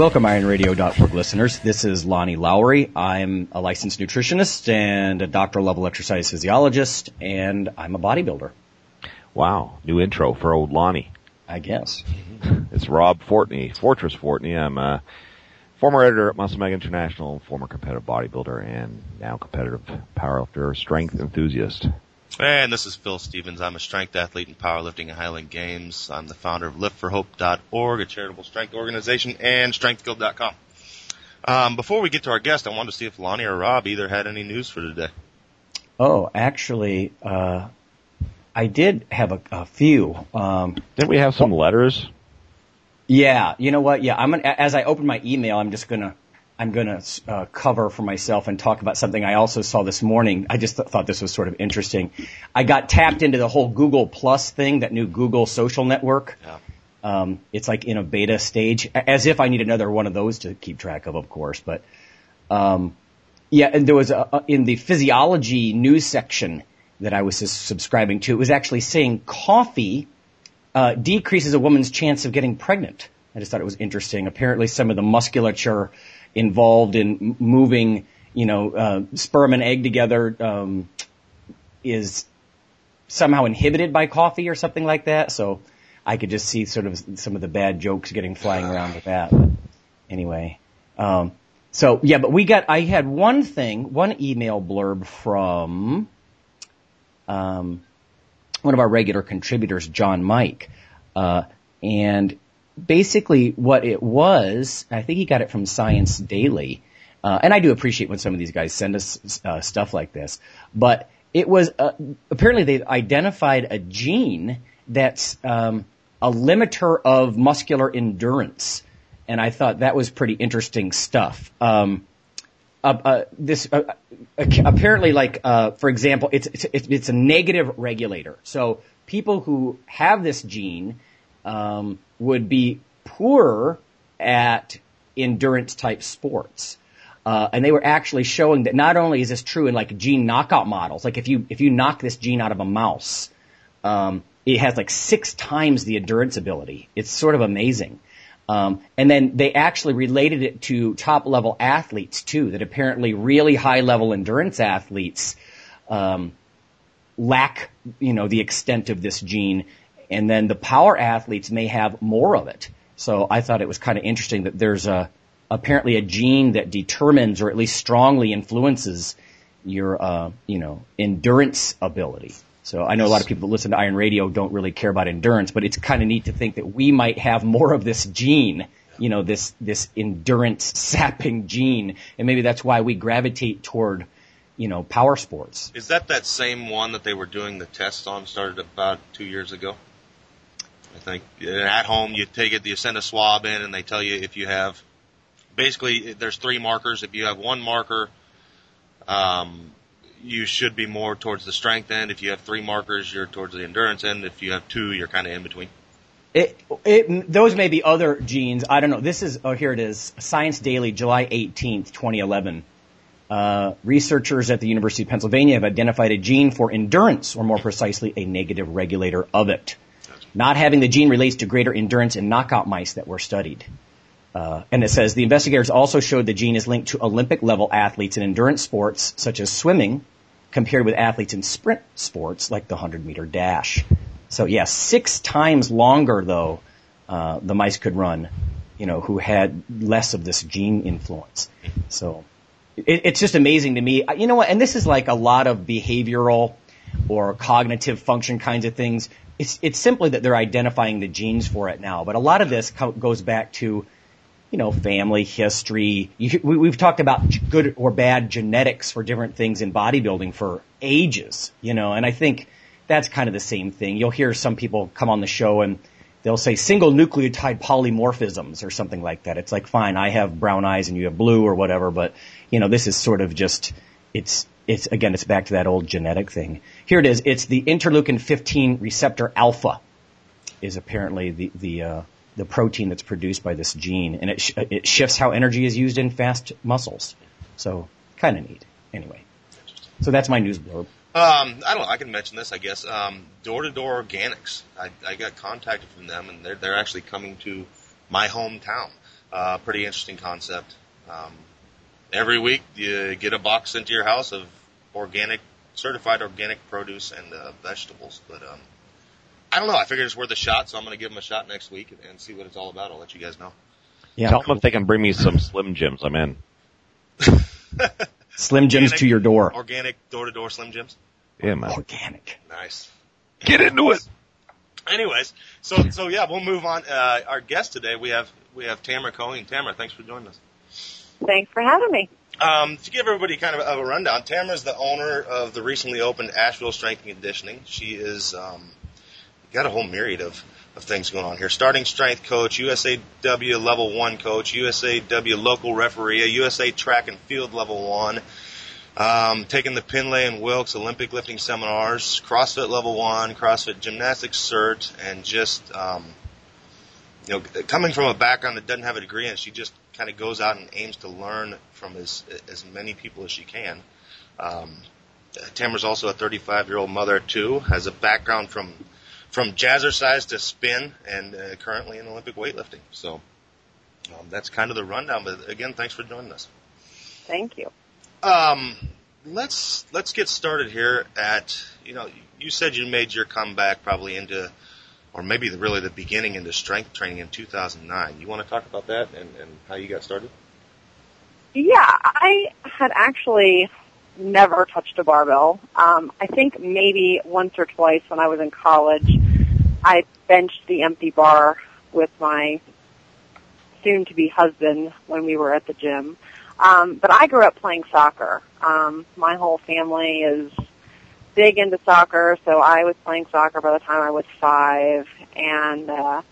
Welcome, IronRadio.org listeners. This is Lonnie Lowery. I'm a licensed nutritionist and a doctoral level exercise physiologist, and I'm a bodybuilder. Wow, new intro for old Lonnie. I guess. It's Rob Fortney, Fortress Fortney. I'm a former editor at Muscle Mag International, former competitive bodybuilder, and now competitive powerlifter, strength enthusiast. And this is Phil Stevens. I'm a strength athlete in powerlifting and Highland Games. I'm the founder of liftforhope.org, a charitable strength organization, and strengthguild.com. Um, before we get to our guest, I wanted to see if Lonnie or Rob either had any news for today. Oh, actually, uh, I did have a, a few. Um, Didn't we have some letters? yeah, you know what? Yeah, I'm gonna, as I open my email, I'm just gonna I'm gonna uh, cover for myself and talk about something I also saw this morning. I just th- thought this was sort of interesting. I got tapped into the whole Google Plus thing, that new Google social network. Yeah. Um, it's like in a beta stage, as if I need another one of those to keep track of, of course. But um, yeah, and there was a, a- in the physiology news section that I was subscribing to. It was actually saying coffee uh, decreases a woman's chance of getting pregnant. I just thought it was interesting. Apparently, some of the musculature involved in moving, you know, uh, sperm and egg together um, is somehow inhibited by coffee or something like that. So I could just see sort of some of the bad jokes getting flying around with that. Anyway, um, so yeah, but we got. I had one thing, one email blurb from um, one of our regular contributors, John Mike, uh, and basically what it was, I think he got it from Science Daily, uh, and I do appreciate when some of these guys send us uh, stuff like this, but it was uh, apparently they identified a gene that's um, a limiter of muscular endurance, and I thought that was pretty interesting stuff. Um, uh, uh, this uh, apparently like uh, for example it's, it's it's a negative regulator so people who have this gene um, would be poorer at endurance type sports uh, and they were actually showing that not only is this true in like gene knockout models like if you if you knock this gene out of a mouse um, it has like six times the endurance ability it's sort of amazing um, and then they actually related it to top level athletes too, that apparently really high level endurance athletes, um, lack, you know, the extent of this gene. And then the power athletes may have more of it. So I thought it was kind of interesting that there's a, apparently a gene that determines or at least strongly influences your, uh, you know, endurance ability. So I know a lot of people that listen to Iron Radio don't really care about endurance, but it's kind of neat to think that we might have more of this gene, you know, this, this endurance sapping gene. And maybe that's why we gravitate toward, you know, power sports. Is that that same one that they were doing the tests on? Started about two years ago. I think at home you take it, you send a swab in, and they tell you if you have. Basically, there's three markers. If you have one marker, um, you should be more towards the strength end. If you have three markers, you're towards the endurance end. If you have two, you're kind of in between. It, it, those may be other genes. I don't know. This is, oh, here it is. Science Daily, July 18th, 2011. Uh, researchers at the University of Pennsylvania have identified a gene for endurance, or more precisely, a negative regulator of it. Not having the gene relates to greater endurance in knockout mice that were studied. Uh, and it says the investigators also showed the gene is linked to Olympic level athletes in endurance sports such as swimming, compared with athletes in sprint sports like the 100 meter dash. So yeah, six times longer though uh, the mice could run, you know, who had less of this gene influence. So it, it's just amazing to me. You know what? And this is like a lot of behavioral or cognitive function kinds of things. It's it's simply that they're identifying the genes for it now. But a lot of this co- goes back to you know, family history. You, we, we've talked about good or bad genetics for different things in bodybuilding for ages, you know, and I think that's kind of the same thing. You'll hear some people come on the show and they'll say single nucleotide polymorphisms or something like that. It's like, fine, I have brown eyes and you have blue or whatever, but you know, this is sort of just, it's, it's, again, it's back to that old genetic thing. Here it is. It's the interleukin 15 receptor alpha is apparently the, the, uh, the protein that's produced by this gene and it, sh- it shifts how energy is used in fast muscles. So kind of neat. Anyway. So that's my news blurb. Um, I don't know. I can mention this, I guess. Door to Door Organics. I, I got contacted from them, and they're they're actually coming to my hometown. Uh, pretty interesting concept. Um, every week you get a box into your house of organic, certified organic produce and uh, vegetables. But um, I don't know. I figured it's worth a shot, so I'm going to give them a shot next week and, and see what it's all about. I'll let you guys know. Yeah. Tell them if they can bring me some Slim Jims. I'm in. Slim Jims Organic- to your door. Organic door to door Slim Jims. Yeah, man. Organic. Nice. Get into it. Anyways, so so yeah, we'll move on. Uh, our guest today, we have we have Tamara Cohen. Tamara, thanks for joining us. Thanks for having me. Um, to give everybody kind of a rundown, Tamara's the owner of the recently opened Asheville Strength and Conditioning. She is um, got a whole myriad of, of things going on here. Starting strength coach, USAW level one coach, USAW local referee, USA track and field level one. Um, taking the Pendlay and Wilkes Olympic lifting seminars, CrossFit level one, CrossFit gymnastics cert, and just um, you know, coming from a background that doesn't have a degree it, she just kind of goes out and aims to learn from as as many people as she can. Um, Tamara's also a 35 year old mother too, has a background from from jazzercise to spin, and uh, currently in Olympic weightlifting. So um, that's kind of the rundown. But again, thanks for joining us. Thank you. Um, let's let's get started here. At you know, you said you made your comeback probably into, or maybe the, really the beginning into strength training in 2009. You want to talk about that and, and how you got started? Yeah, I had actually never touched a barbell. Um, I think maybe once or twice when I was in college, I benched the empty bar with my soon-to-be husband when we were at the gym. Um, but I grew up playing soccer. Um, my whole family is big into soccer, so I was playing soccer by the time I was five, and uh,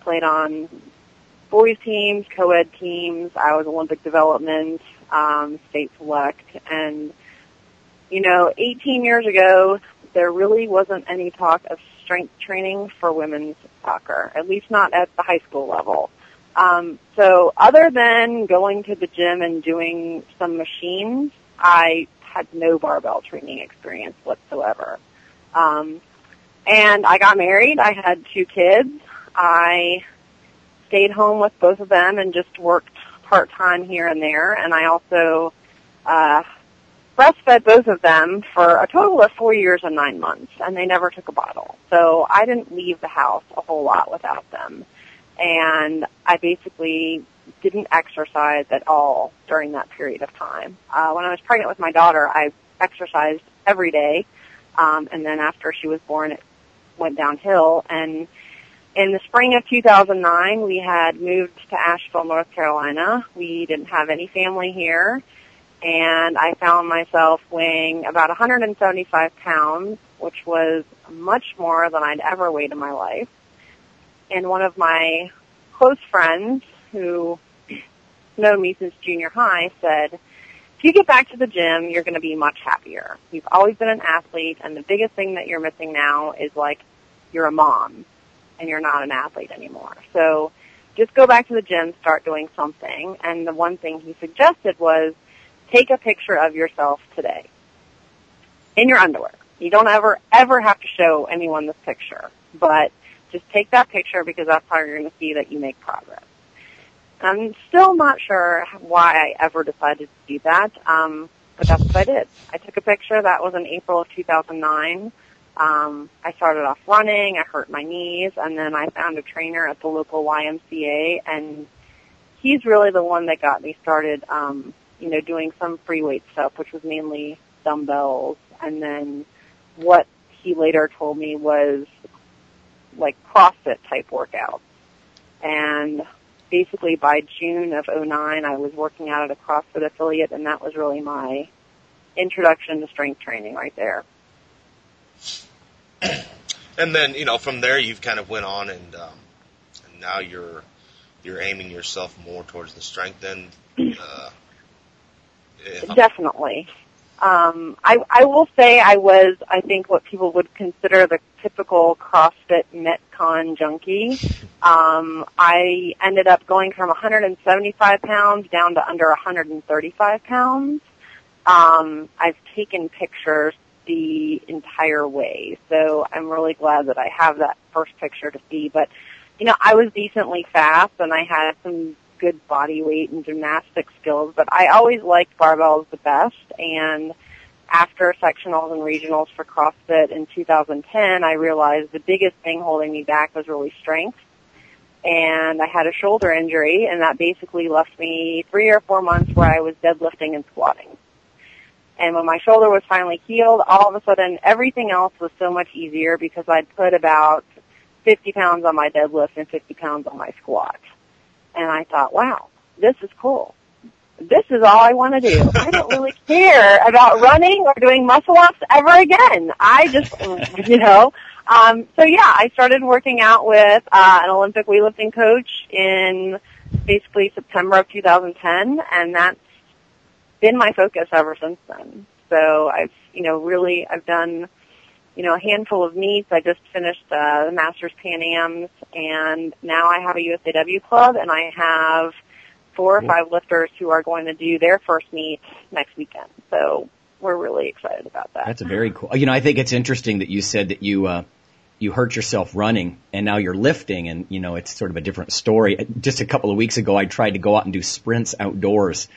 played on boys teams, co-ed teams. I was Olympic development, um, state select, and you know, 18 years ago, there really wasn't any talk of strength training for women's soccer, at least not at the high school level. Um, so other than going to the gym and doing some machines, I had no barbell training experience whatsoever. Um, and I got married. I had two kids. I stayed home with both of them and just worked part time here and there. And I also uh, breastfed both of them for a total of four years and nine months, and they never took a bottle. So I didn't leave the house a whole lot without them and I basically didn't exercise at all during that period of time. Uh, when I was pregnant with my daughter, I exercised every day, um, and then after she was born, it went downhill. And in the spring of 2009, we had moved to Asheville, North Carolina. We didn't have any family here, and I found myself weighing about 175 pounds, which was much more than I'd ever weighed in my life and one of my close friends who known me since junior high said, if you get back to the gym, you're going to be much happier. You've always been an athlete and the biggest thing that you're missing now is like you're a mom and you're not an athlete anymore. So just go back to the gym, start doing something. And the one thing he suggested was take a picture of yourself today in your underwear. You don't ever, ever have to show anyone this picture, but just take that picture because that's how you're going to see that you make progress. I'm still not sure why I ever decided to do that, um, but that's what I did. I took a picture. That was in April of 2009. Um, I started off running. I hurt my knees, and then I found a trainer at the local YMCA, and he's really the one that got me started. Um, you know, doing some free weight stuff, which was mainly dumbbells, and then what he later told me was like CrossFit type workouts. And basically by June of 09, I was working out at a CrossFit affiliate and that was really my introduction to strength training right there. And then, you know, from there you've kind of went on and, um, now you're you're aiming yourself more towards the strength end. Uh, Definitely. Um, I, I will say I was, I think, what people would consider the typical CrossFit Metcon junkie. Um, I ended up going from 175 pounds down to under 135 pounds. Um, I've taken pictures the entire way, so I'm really glad that I have that first picture to see. But you know, I was decently fast and I had some good body weight and gymnastic skills, but I always liked barbells the best and after sectionals and regionals for CrossFit in 2010, I realized the biggest thing holding me back was really strength. And I had a shoulder injury and that basically left me three or four months where I was deadlifting and squatting. And when my shoulder was finally healed, all of a sudden everything else was so much easier because I'd put about 50 pounds on my deadlift and 50 pounds on my squat. And I thought, wow, this is cool. This is all I want to do. I don't really care about running or doing muscle ups ever again. I just, you know, um, so yeah, I started working out with uh, an Olympic weightlifting coach in basically September of 2010, and that's been my focus ever since then. So I've, you know, really, I've done you know, a handful of meets. I just finished uh, the Masters Pan Ams, and now I have a USAW club, and I have four or five lifters who are going to do their first meet next weekend. So we're really excited about that. That's a very cool. You know, I think it's interesting that you said that you uh, you hurt yourself running, and now you're lifting, and you know, it's sort of a different story. Just a couple of weeks ago, I tried to go out and do sprints outdoors,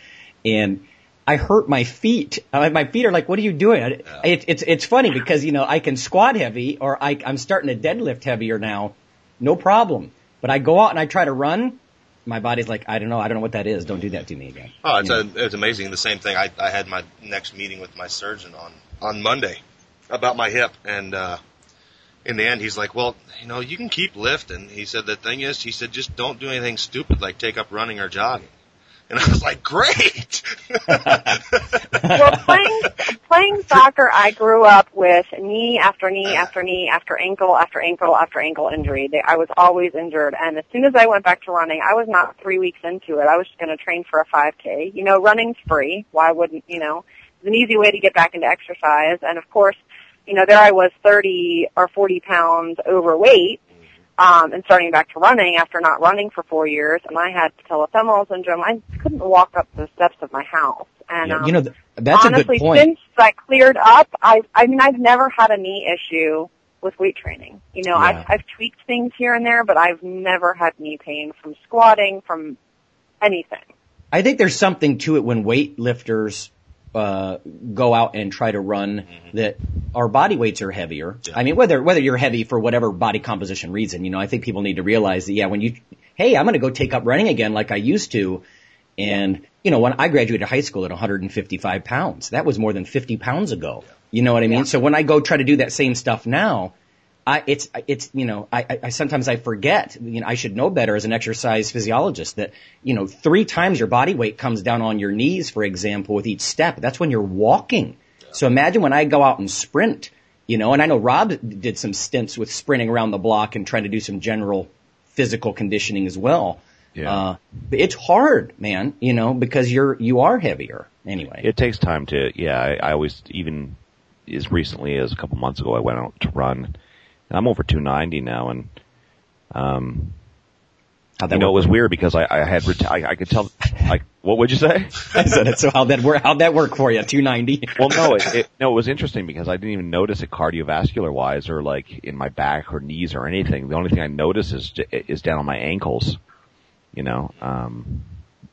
and I hurt my feet. Uh, my feet are like, what are you doing? It, it's it's funny because you know I can squat heavy, or I, I'm starting to deadlift heavier now, no problem. But I go out and I try to run, my body's like, I don't know, I don't know what that is. Don't do that to me again. Oh, it's, a, it's amazing. The same thing. I, I had my next meeting with my surgeon on on Monday about my hip, and uh, in the end, he's like, "Well, you know, you can keep lifting." He said, "The thing is, he said, just don't do anything stupid like take up running or jogging." And I was like, "Great." well, playing playing soccer, I grew up with knee after knee after knee after ankle after ankle after ankle injury. They, I was always injured, and as soon as I went back to running, I was not three weeks into it. I was just going to train for a 5K. You know, running's free. Why wouldn't you know? It's an easy way to get back into exercise, and of course, you know, there I was 30 or 40 pounds overweight. Um, and starting back to running after not running for four years, and I had patellofemoral syndrome. I couldn't walk up the steps of my house, and Yeah, um, you know, th- that's honestly, a good point. since that cleared up, I I mean I've never had a knee issue with weight training. You know, Yeah. I've I've tweaked things here and there, but I've never had knee pain from squatting, from anything. I think there's something to it when weightlifters uh, go out and try to run that our body weights are heavier. I mean, whether whether you're heavy for whatever body composition reason, you know, I think people need to realize that yeah, when you hey, I'm going to go take up running again like I used to, and you know, when I graduated high school at 155 pounds, that was more than 50 pounds ago. You know what I mean? So when I go try to do that same stuff now, I, it's, it's, you know, I, I- sometimes I forget, you know, I should know better as an exercise physiologist that, you know, three times your body weight comes down on your knees, for example, with each step. That's when you're walking. So imagine when I go out and sprint, you know, and I know Rob did some stints with sprinting around the block and trying to do some general physical conditioning as well. Yeah. Uh, but it's hard, man, you know, because you're, you are heavier anyway. It takes time to, yeah, I, I always, even as recently as a couple months ago, I went out to run. And I'm over 290 now and, um, How'd that you know, it was weird because I, I had, reti- I, I could tell, like, what would you say? I said it. So how'd that work? How'd that work for you? 290? Well, no, it, it, no, it was interesting because I didn't even notice it cardiovascular wise or like in my back or knees or anything. The only thing I notice is, is down on my ankles, you know, um,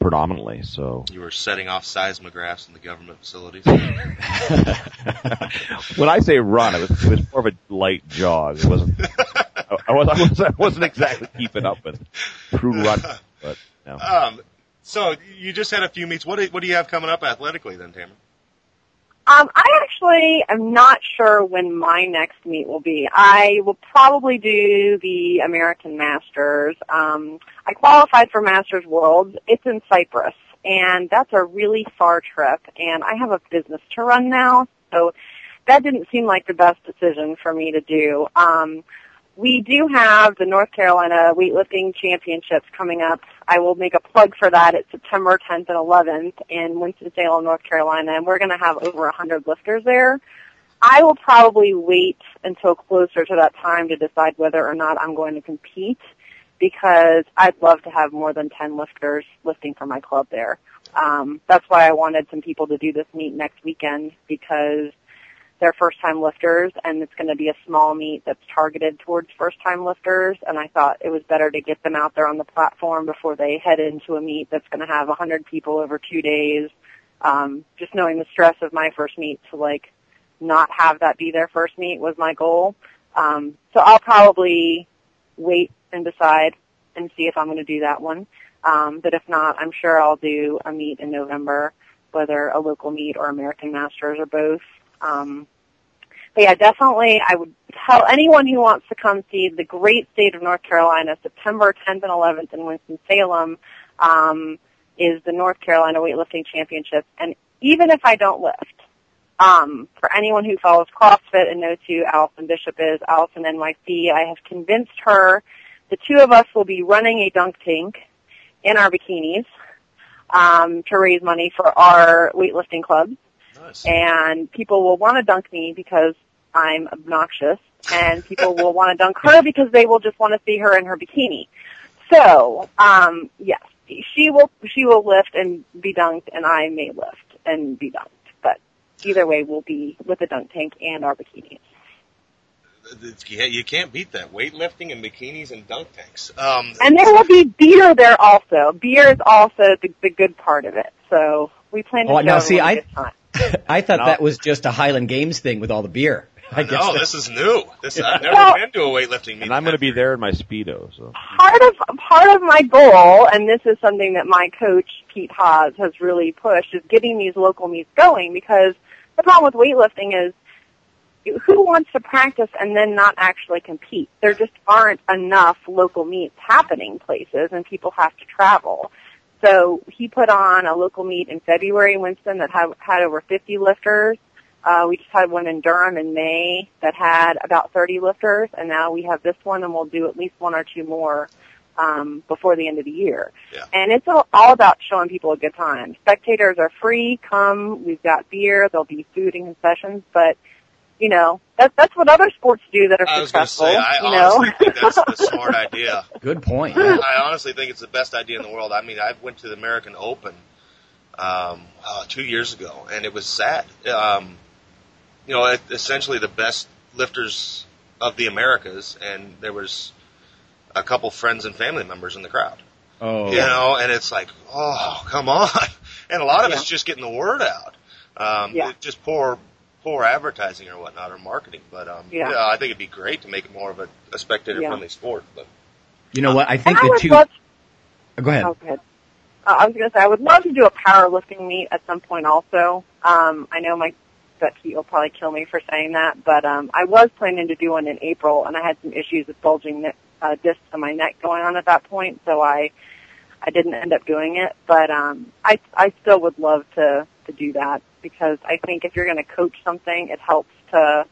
predominantly. So you were setting off seismographs in the government facilities. when I say run, it was, it was more of a light jog. It wasn't, I, I, was, I, was, I wasn't exactly keeping up with true run, but no. um, so you just had a few meets. What do, what do you have coming up athletically then, Tamara? Um, I actually am not sure when my next meet will be. I will probably do the American Masters. Um, I qualified for Masters Worlds. It's in Cyprus, and that's a really far trip. And I have a business to run now, so that didn't seem like the best decision for me to do. Um, we do have the North Carolina weightlifting championships coming up. I will make a plug for that. It's September 10th and 11th in Winston-Salem, North Carolina, and we're going to have over 100 lifters there. I will probably wait until closer to that time to decide whether or not I'm going to compete because I'd love to have more than 10 lifters lifting for my club there. Um, that's why I wanted some people to do this meet next weekend because they're first time lifters and it's going to be a small meet that's targeted towards first time lifters and I thought it was better to get them out there on the platform before they head into a meet that's going to have 100 people over two days. Um, just knowing the stress of my first meet to like not have that be their first meet was my goal. Um, so I'll probably wait and decide and see if I'm going to do that one. Um, but if not, I'm sure I'll do a meet in November, whether a local meet or American Masters or both. Um, but yeah, definitely I would tell anyone who wants to come see the great state of North Carolina, September 10th and 11th in Winston-Salem, um, is the North Carolina Weightlifting Championship. And even if I don't lift, um, for anyone who follows CrossFit and knows who Allison Bishop is, Allison NYC, I have convinced her the two of us will be running a dunk tank in our bikinis um, to raise money for our weightlifting clubs. Nice. And people will want to dunk me because I'm obnoxious, and people will want to dunk her because they will just want to see her in her bikini. So, um, yes, she will she will lift and be dunked, and I may lift and be dunked. But either way, we'll be with the dunk tank and our bikinis. Yeah, you can't beat that. Weightlifting and bikinis and dunk tanks. Um, And there will be beer there also. Beer is also the, the good part of it. So we plan to Oh, show now see, everyone a I- time. I thought No. that was just a Highland Games thing with all the beer. I guess no, that- this is new. This I've never Well- been to a weightlifting meet. And I'm going to be there in my speedo. So part of part of my goal, and this is something that my coach Pete Haas has really pushed, is getting these local meets going. Because the problem with weightlifting is, who wants to practice and then not actually compete? There just aren't enough local meets happening places, and people have to travel. So he put on a local meet in February in Winston that had, had over 50 lifters. Uh, we just had one in Durham in May that had about 30 lifters, and now we have this one, and we'll do at least one or two more um, before the end of the year. Yeah. And it's all, all about showing people a good time. Spectators are free. Come, we've got beer. There'll be food and concessions, but you know that's that's what other sports do that are I was going to successful. say, I you know, think that's a smart idea. Good point. I honestly think it's the best idea in the world. I mean, I went to the American Open um, uh, two years ago, and it was sad. Um, you know, it, essentially the best lifters of the Americas, and there was a couple friends and family members in the crowd. Oh, You know, and it's like, oh, come on. And a lot of it's just getting the word out. Um, Yeah. just poor, poor advertising or whatnot or marketing. But um, Yeah. yeah. I think it'd be great to make it more of a, a spectator-friendly sport. But you know what? I think I the would two. love Oh, go ahead. Oh, good. Uh, I was going to say I would love to do a powerlifting meet at some point. Also, um, I know my that Pete will probably kill me for saying that, but um, I was planning to do one in April, and I had some issues with bulging ne- uh, discs in my neck going on at that point, so I I didn't end up doing it. But um, I I still would love to to do that because I think if you're going to coach something, it helps to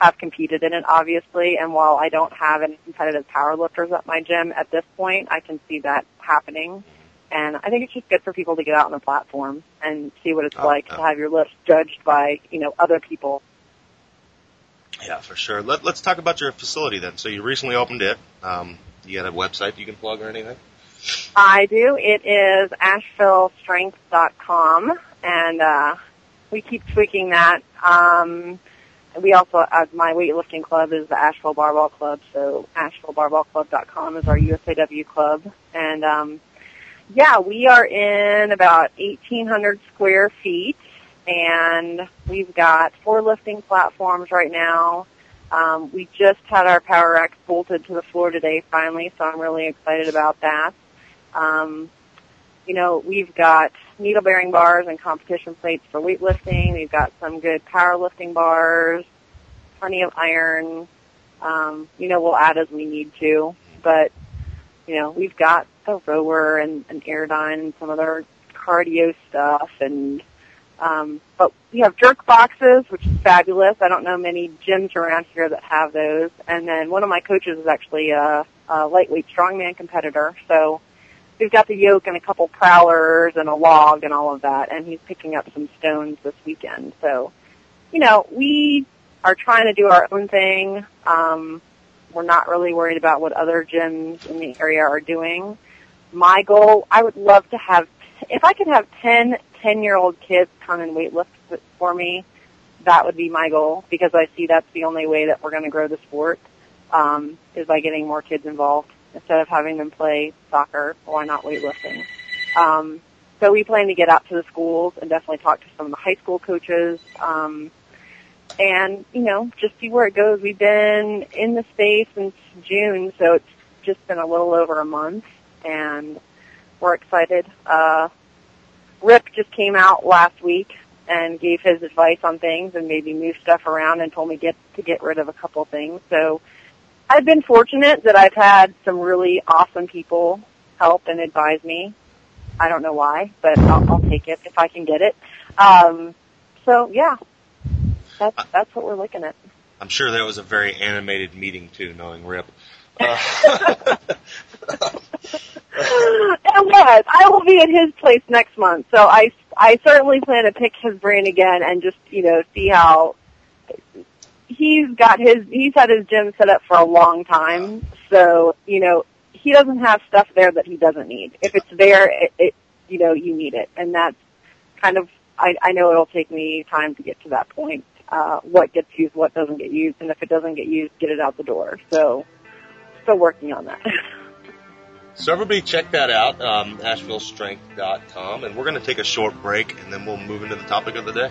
have competed in it, obviously. And while I don't have any competitive powerlifters at my gym at this point, I can see that happening. And I think it's just good for people to get out on the platform and see what it's Oh, like yeah. to have your lifts judged by, you know, other people. yeah, for sure. Let, let's talk about your facility then. So you recently opened it. Um, you got a website you can plug or anything? I do. It is AshevilleStrength.com, and uh, we keep tweaking that. Um, we also, uh, my weightlifting club is the Asheville Barbell Club, so AshevilleBarbellClub.com is our USAW club, and um, yeah, we are in about 1,800 square feet, and we've got four lifting platforms right now. Um, we just had our Power Rack bolted to the floor today, finally, so I'm really excited about that. Um, you know, we've got needle bearing bars and competition plates for weightlifting. We've got some good powerlifting bars, plenty of iron. Um, you know, we'll add as we need to, but you know, we've got a rower and an Airdyne and some other cardio stuff and Um, but we have jerk boxes, which is fabulous. I don't know many gyms around here that have those. And then one of my coaches is actually a, a lightweight strongman competitor, so we've got the yoke and a couple prowlers and a log and all of that. And he's picking up some stones this weekend. So, you know, we are trying to do our own thing. Um, we're not really worried about what other gyms in the area are doing. My goal, I would love to have, if I could have 10 10 year old kids come and weightlift for me, that would be my goal because I see that's the only way that we're going to grow the sport, um, is by getting more kids involved instead of having them play soccer. Why not weightlifting? Um, so we plan to get out to the schools and definitely talk to some of the high school coaches, um, and you know just see where it goes. We've been in the space since June, so it's just been a little over a month, and we're excited. Uh, Rip just came out last week and gave his advice on things and maybe move stuff around and told me get to get rid of a couple things. So I've been fortunate that I've had some really awesome people help and advise me. I don't know why, but I'll, I'll take it if I can get it. Um, so yeah, that's that's what we're looking at. I'm sure that was a very animated meeting too, knowing Rip. Uh, it was. I will be at his place next month, so I I certainly plan to pick his brain again and just you know see how he's got his he's had his gym set up for a long time, so you know he doesn't have stuff there that he doesn't need. If it's there, it, it you know you need it, and that's kind of I, I know it'll take me time to get to that point. Uh, what gets used, what doesn't get used, and if it doesn't get used, get it out the door. So, still working on that. So everybody check that out, um, AshevilleStrength.com, and we're going to take a short break, and then we'll move into the topic of the day.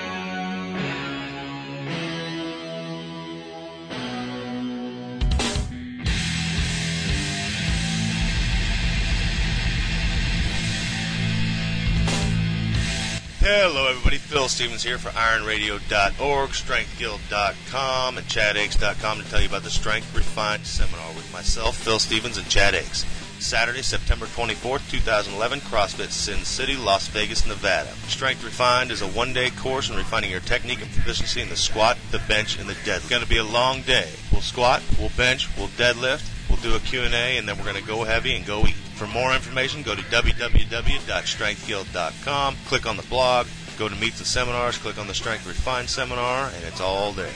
Hello, everybody. Phil Stevens here for IronRadio.org, StrengthGuild.com, and ChadAichs.com to tell you about the Strength Refined seminar with myself, Phil Stevens, and Chad Aichs. Saturday, September 24th, 2011, CrossFit Sin City, Las Vegas, Nevada. Strength Refined is a one-day course in refining your technique and proficiency in the squat, the bench, and the deadlift. It's going to be a long day. We'll squat, we'll bench, we'll deadlift, we'll do a Q&A, and then we're going to go heavy and go eat. For more information, go to www.strengthguild.com, click on the blog, go to Meets and Seminars, click on the Strength Refined seminar, and it's all there.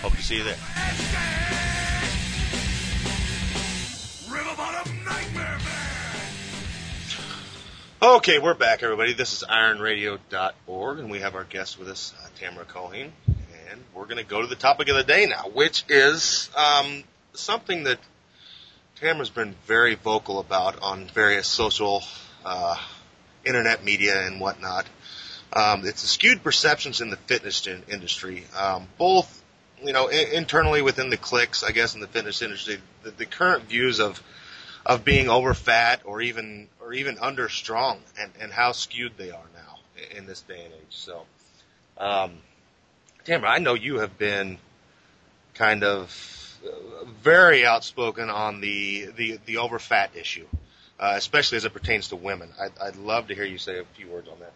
Hope to see you there. Okay, we're back, everybody. This is IronRadio.org, and we have our guest with us, uh, Tamara Cohen, and we're going to go to the topic of the day now, which is um, something that Tamara's been very vocal about on various social, uh, internet media and whatnot. Um, it's the skewed perceptions in the fitness in- industry, um, both, you know, I- internally within the cliques, I guess, in the fitness industry. The, the current views of of being over fat or even or even under strong, and and how skewed they are now in this day and age. So, um, Tamara, I know you have been kind of very outspoken on the the the overfat issue, uh, especially as it pertains to women. I'd, I'd love to hear you say a few words on that.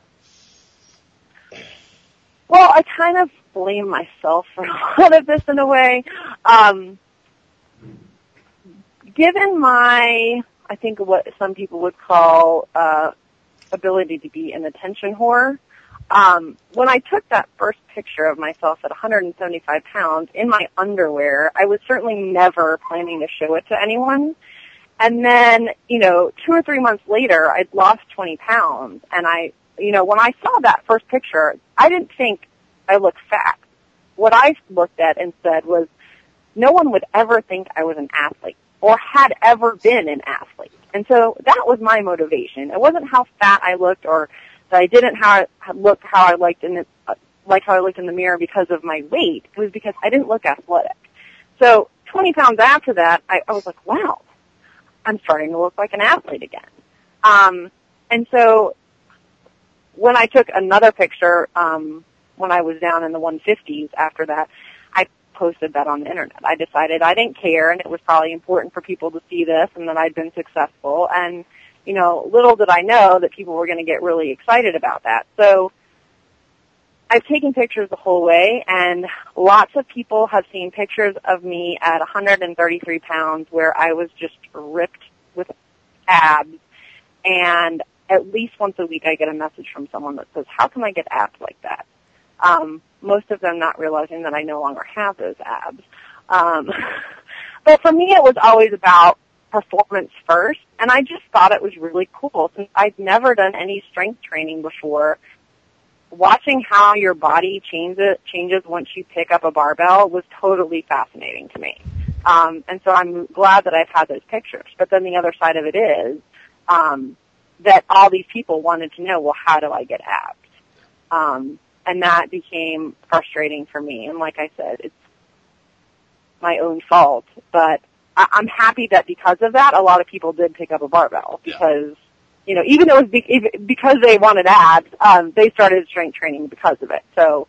Well, I kind of blame myself for a lot of this in a way. Um, given my, I think what some people would call uh, ability to be an attention whore, um, when I took that first picture of myself at 175 pounds in my underwear, I was certainly never planning to show it to anyone. And then, you know, two or three months later, I'd lost 20 pounds. And I, you know, when I saw that first picture, I didn't think I looked fat. What I looked at and said was, no one would ever think I was an athlete or had ever been an athlete. And so that was my motivation. It wasn't how fat I looked or that I didn't how look how I liked in the, uh, like how I looked in the mirror because of my weight. It was because I didn't look athletic. So 20 pounds after that, I, I was like, wow, I'm starting to look like an athlete again. Um, and so when I took another picture, um, when I was down in the 150s after that, I posted that on the internet. I decided I didn't care and it was probably important for people to see this and that I'd been successful and you know, little did I know that people were going to get really excited about that. So I've taken pictures the whole way and lots of people have seen pictures of me at 133 pounds where I was just ripped with abs and at least once a week I get a message from someone that says, how can I get abs like that? Um, most of them not realizing that I no longer have those abs. Um, but for me it was always about performance first. And I just thought it was really cool since I'd never done any strength training before. Watching how your body changes changes once you pick up a barbell was totally fascinating to me. Um, and so I'm glad that I've had those pictures. But then the other side of it is um, that all these people wanted to know, well, how do I get abs? Um, and that became frustrating for me. And like I said, it's my own fault, but I- I'm happy that because of that, a lot of people did pick up a barbell because, you know, even though it was be- because they wanted abs, um, they started strength training because of it. So,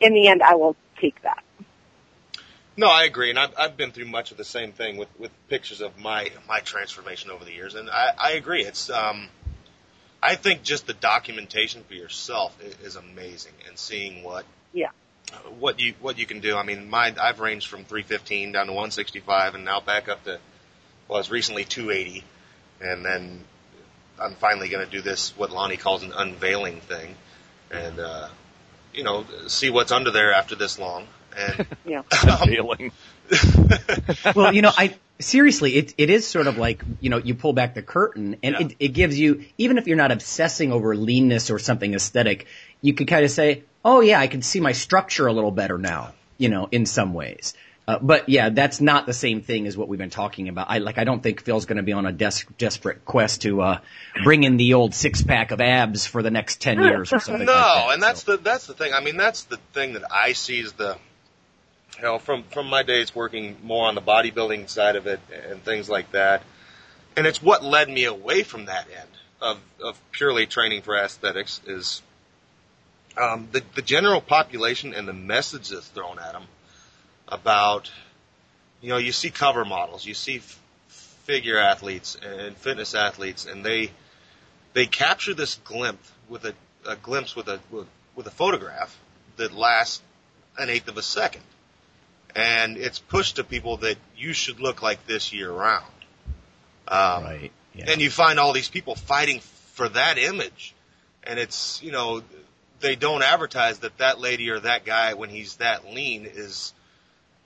in the end, I will take that. No, I agree, and I've, I've been through much of the same thing with, with pictures of my my transformation over the years, and I, I agree. It's um, I think just the documentation for yourself is, is amazing, and seeing what Yeah. What you what you can do. I mean, my I've ranged from 315 down to 165, and now back up to well, it's recently 280, and then I'm finally going to do this what Lonnie calls an unveiling thing, and uh, you know see what's under there after this long. And Yeah. Feeling. well, you know, I seriously, it it is sort of like you know, you pull back the curtain, and Yeah. it it gives you even if you're not obsessing over leanness or something aesthetic, you could kind of say, oh yeah, I can see my structure a little better now, you know, in some ways. Uh, but yeah, that's not the same thing as what we've been talking about. I like, I don't think Phil's going to be on a des- desperate quest to uh, bring in the old six pack of abs for the next ten years or something. no, like that. and that's So- the that's the thing. I mean, that's the thing that I see as the you know from from my days working more on the bodybuilding side of it and things like that, and it's what led me away from that end of of purely training for aesthetics is um, the the general population and the message that's thrown at them about you know you see cover models, you see f- figure athletes and fitness athletes, and they they capture this glimpse with a, a glimpse with a with, with a photograph that lasts an eighth of a second, and it's pushed to people that you should look like this year round. Um, right. Yeah. and you find all these people fighting for that image, and it's you know they don't advertise that that lady or that guy when he's that lean is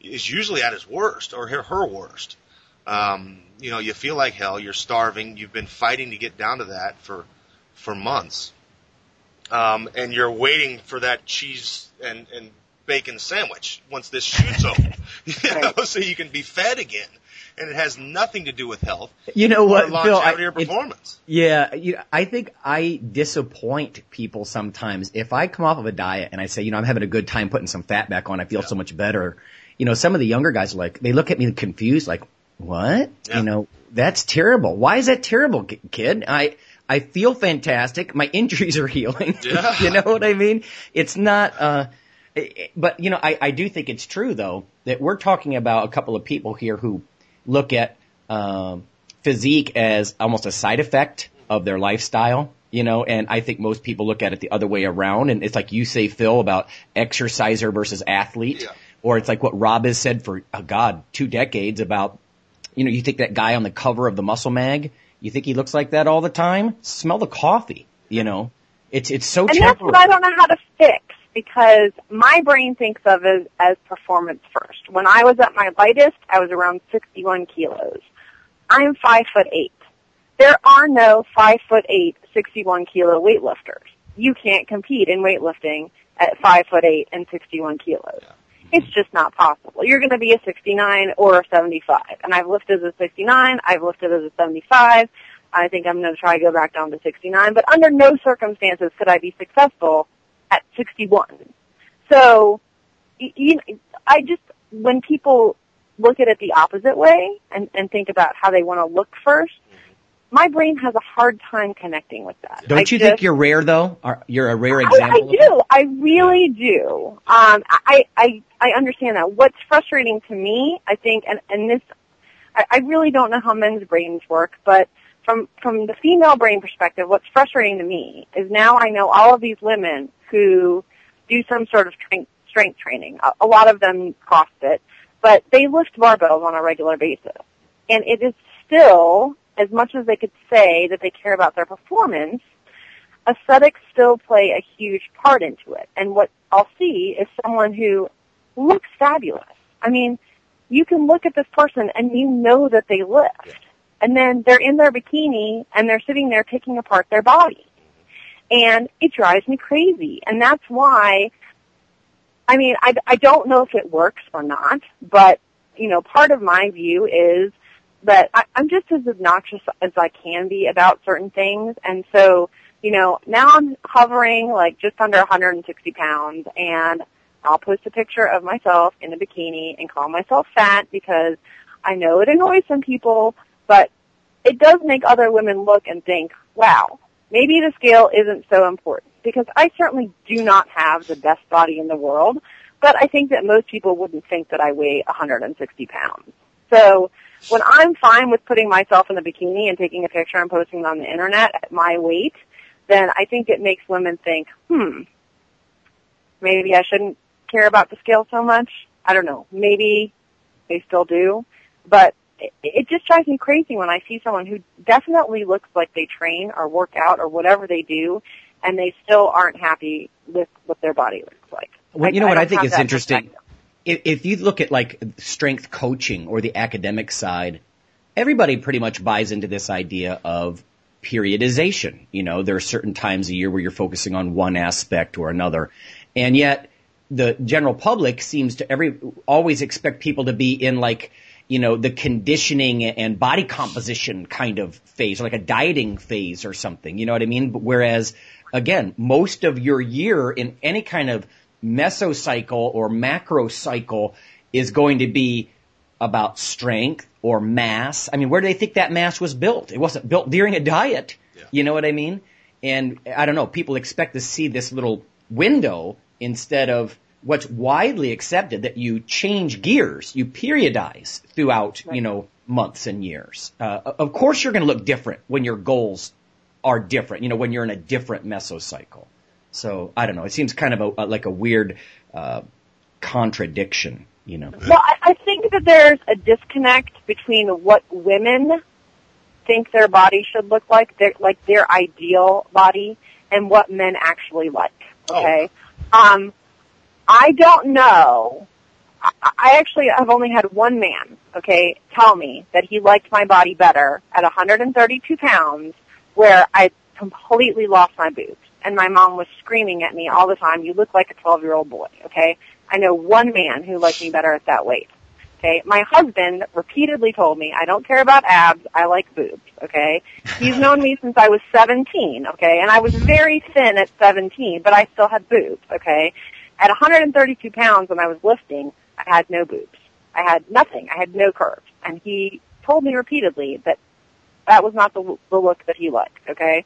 is usually at his worst or her, her worst. Um, you know, you feel like hell. You're starving. You've been fighting to get down to that for for months, um, and you're waiting for that cheese and and bacon sandwich once this shoot's over, you know, so you can be fed again. And it has nothing to do with health You know what, Phil? I- or performance. Yeah, you, I think I disappoint people sometimes. If I come off of a diet and I say, you know, I'm having a good time putting some fat back on, I feel so much better. You know, some of the younger guys are like, they look at me confused, like, what? Yeah. You know, that's terrible. Why is that terrible, kid? I, I feel fantastic. My injuries are healing. Yeah. you know what I mean? It's not, uh, but you know, I, I do think it's true though that we're talking about a couple of people here who look at um, physique as almost a side effect of their lifestyle. You know, and I think most people look at it the other way around. And it's like you say, Phil, about exerciser versus athlete, Yeah. or it's like what Rob has said for oh God two decades about. You know, you think that guy on the cover of the Muscle Mag, you think he looks like that all the time? Smell the coffee. You know, it's it's so And that's what I don't know how to fix because my brain thinks of it as performance first. When I was at my lightest, I was around 61 kilos. I'm five foot eight. There are no five foot eight, 61 kilo weightlifters. You can't compete in weightlifting at five foot eight and 61 kilos. It's just not possible. You're going to be a 69 or a 75. And I've lifted as a 69. I've lifted as a 75. I think I'm going to try to go back down to 69. But under no circumstances could I be successful at 61. So, you know, I just, when people look at it the opposite way and, and think about how they want to look first, my brain has a hard time connecting with that. Don't I you just- think you're rare though? Are, you're a rare example. I that? do. I really do. Um, I, I, I understand that. What's frustrating to me, I think, and, and this, I, I really don't know how men's brains work, but from, from the female brain perspective, what's frustrating to me is now I know all of these women who do some sort of strength, strength training. A, a lot of them CrossFit, but they lift barbells on a regular basis. And it is still, as much as they could say that they care about their performance, aesthetics still play a huge part into it. And what I'll see is someone who looks fabulous. I mean, you can look at this person and you know that they lift. And then they're in their bikini and they're sitting there picking apart their body. And it drives me crazy. And that's why, I mean, I, I don't know if it works or not, but, you know, part of my view is that I, I'm just as obnoxious as I can be about certain things. And so, you know, now I'm hovering like just under 160 pounds and I'll post a picture of myself in a bikini and call myself fat because I know it annoys some people, but it does make other women look and think, wow, maybe the scale isn't so important because I certainly do not have the best body in the world, but I think that most people wouldn't think that I weigh 160 pounds. So when I'm fine with putting myself in a bikini and taking a picture and posting it on the internet at my weight, then I think it makes women think, hmm, maybe I shouldn't care about the scale so much. I don't know. Maybe they still do, but it, just drives me crazy when I see someone who definitely looks like they train or work out or whatever they do, and they still aren't happy with what their body looks like. Well, you know what I don't think is interesting? If, if you look at like strength coaching or the academic side, everybody pretty much buys into this idea of periodization. You know, there are certain times a year where you're focusing on one aspect or another. And yet the general public seems to every, always expect people to be in like, you know, the conditioning and body composition kind of phase, or like a dieting phase or something. You know what I mean? But whereas, again, most of your year in any kind of mesocycle or macro cycle is going to be about strength or mass. I mean, where do they think that mass was built? It wasn't built during a diet. Yeah. You know what I mean? And I don't know, people expect to see this little window instead of what's widely accepted that you change gears, you periodize throughout, you know, months and years. Uh, of course you're going to look different when your goals are different, you know, when you're in a different mesocycle. So I don't know. It seems kind of a, like a weird uh, contradiction, you know. Well, I, I think that there's a disconnect between what women think their body should look like, their, like their ideal body, and what men actually like. Okay. Um, I don't know. I, actually have only had one man, okay, tell me that he liked my body better at 132 pounds, where I completely lost my boobs, and my mom was screaming at me all the time. You look like a 12 year old boy. Okay. I know one man who liked me better at that weight. Okay. My husband repeatedly told me, I don't care about abs, I like boobs. Okay. He's known me since I was 17. Okay. And I was very thin at 17, but I still had boobs. Okay. At 132 pounds when I was lifting, I had no boobs. I had nothing. I had no curves. And he told me repeatedly that that was not the, the look that he liked. Okay.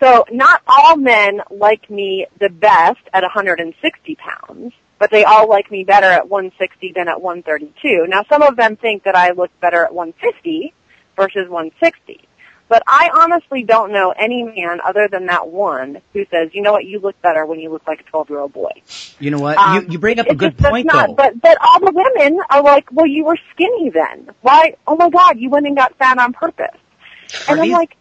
So not all men like me the best at 160 pounds, but they all like me better at 160 than at 132. Now some of them think that I look better at 150 versus 160. But I honestly don't know any man other than that one who says, you know what, you look better when you look like a 12 year old boy. You know what? Um, you, you bring up a good point not, though. But, but all the women are like, well, you were skinny then. Why? Oh my God, you went and got fat on purpose. Are and I'm these- like,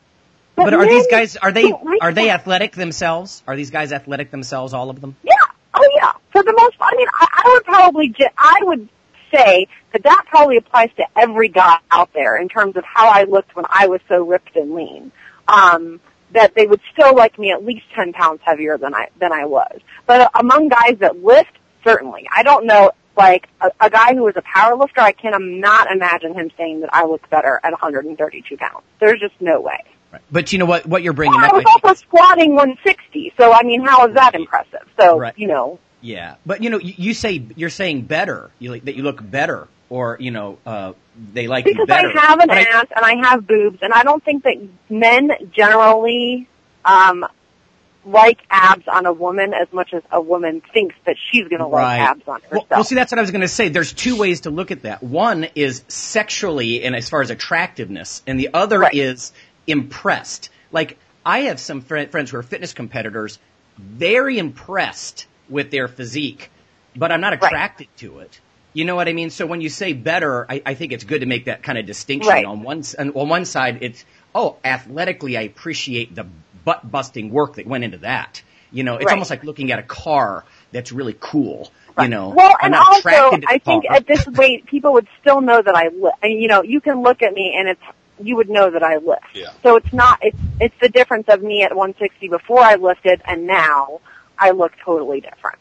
But are these guys, are they, like are they that. athletic themselves? Are these guys athletic themselves, all of them? Yeah. Oh yeah. For the most part, I mean, I, I would probably, I would say that that probably applies to every guy out there in terms of how I looked when I was so ripped and lean. Um, that they would still like me at least 10 pounds heavier than I, than I was. But among guys that lift, certainly. I don't know, like, a, a guy who is a power lifter, I cannot imagine him saying that I look better at 132 pounds. There's just no way. Right. But you know what, what you're bringing Well, I up, was I think, also squatting 160, so I mean, how is that impressive? So, Right. you know, Yeah, but you know, you, you say you're saying better, you like, that you look better, or you know, uh, they like you because better. I have an But I- ass and I have boobs, and I don't think that men generally um, like abs on a woman as much as a woman thinks that she's going to like abs on Well, herself. well, see, that's what I was going to say. There's two ways to look at that. One is sexually and as far as attractiveness, and the other Right. is impressed. Like, I have some fri friends who are fitness competitors, very impressed with their physique, but I'm not attracted to it. You know what I mean? So when you say better, I, I think it's good to make that kind of distinction. Right. On one s- on on one side, it's oh, athletically, I appreciate the butt busting work that went into that. You know, it's Right. almost like looking at a car that's really cool. You know, well, I'm and not also, attracted to the I think car. at this weight, people would still know that I lift. And, you know, you can look at me and it's, you would know that I lift. Yeah. So it's not, it's, it's the difference of me at 160 before I lifted and now I look totally different.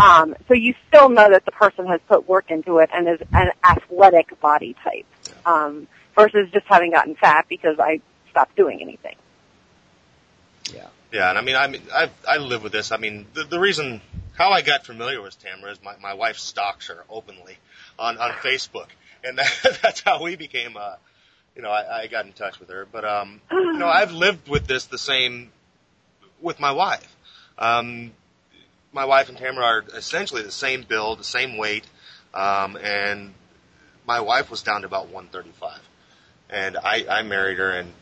Um, so you still know that the person has put work into it and is an athletic body type, um, versus just having gotten fat because I stopped doing anything. Yeah, Yeah, and I mean, I mean, I I live with this. I mean, the the reason how I got familiar with Tamara is my my wife stalks her openly on on Facebook, and that, that's how we became. Uh, you know, I, I got in touch with her, but um, you know, I've lived with this the same with my wife. Um, my wife and Tamara are essentially the same build, the same weight, um, and my wife was down to about 135, and I I married her and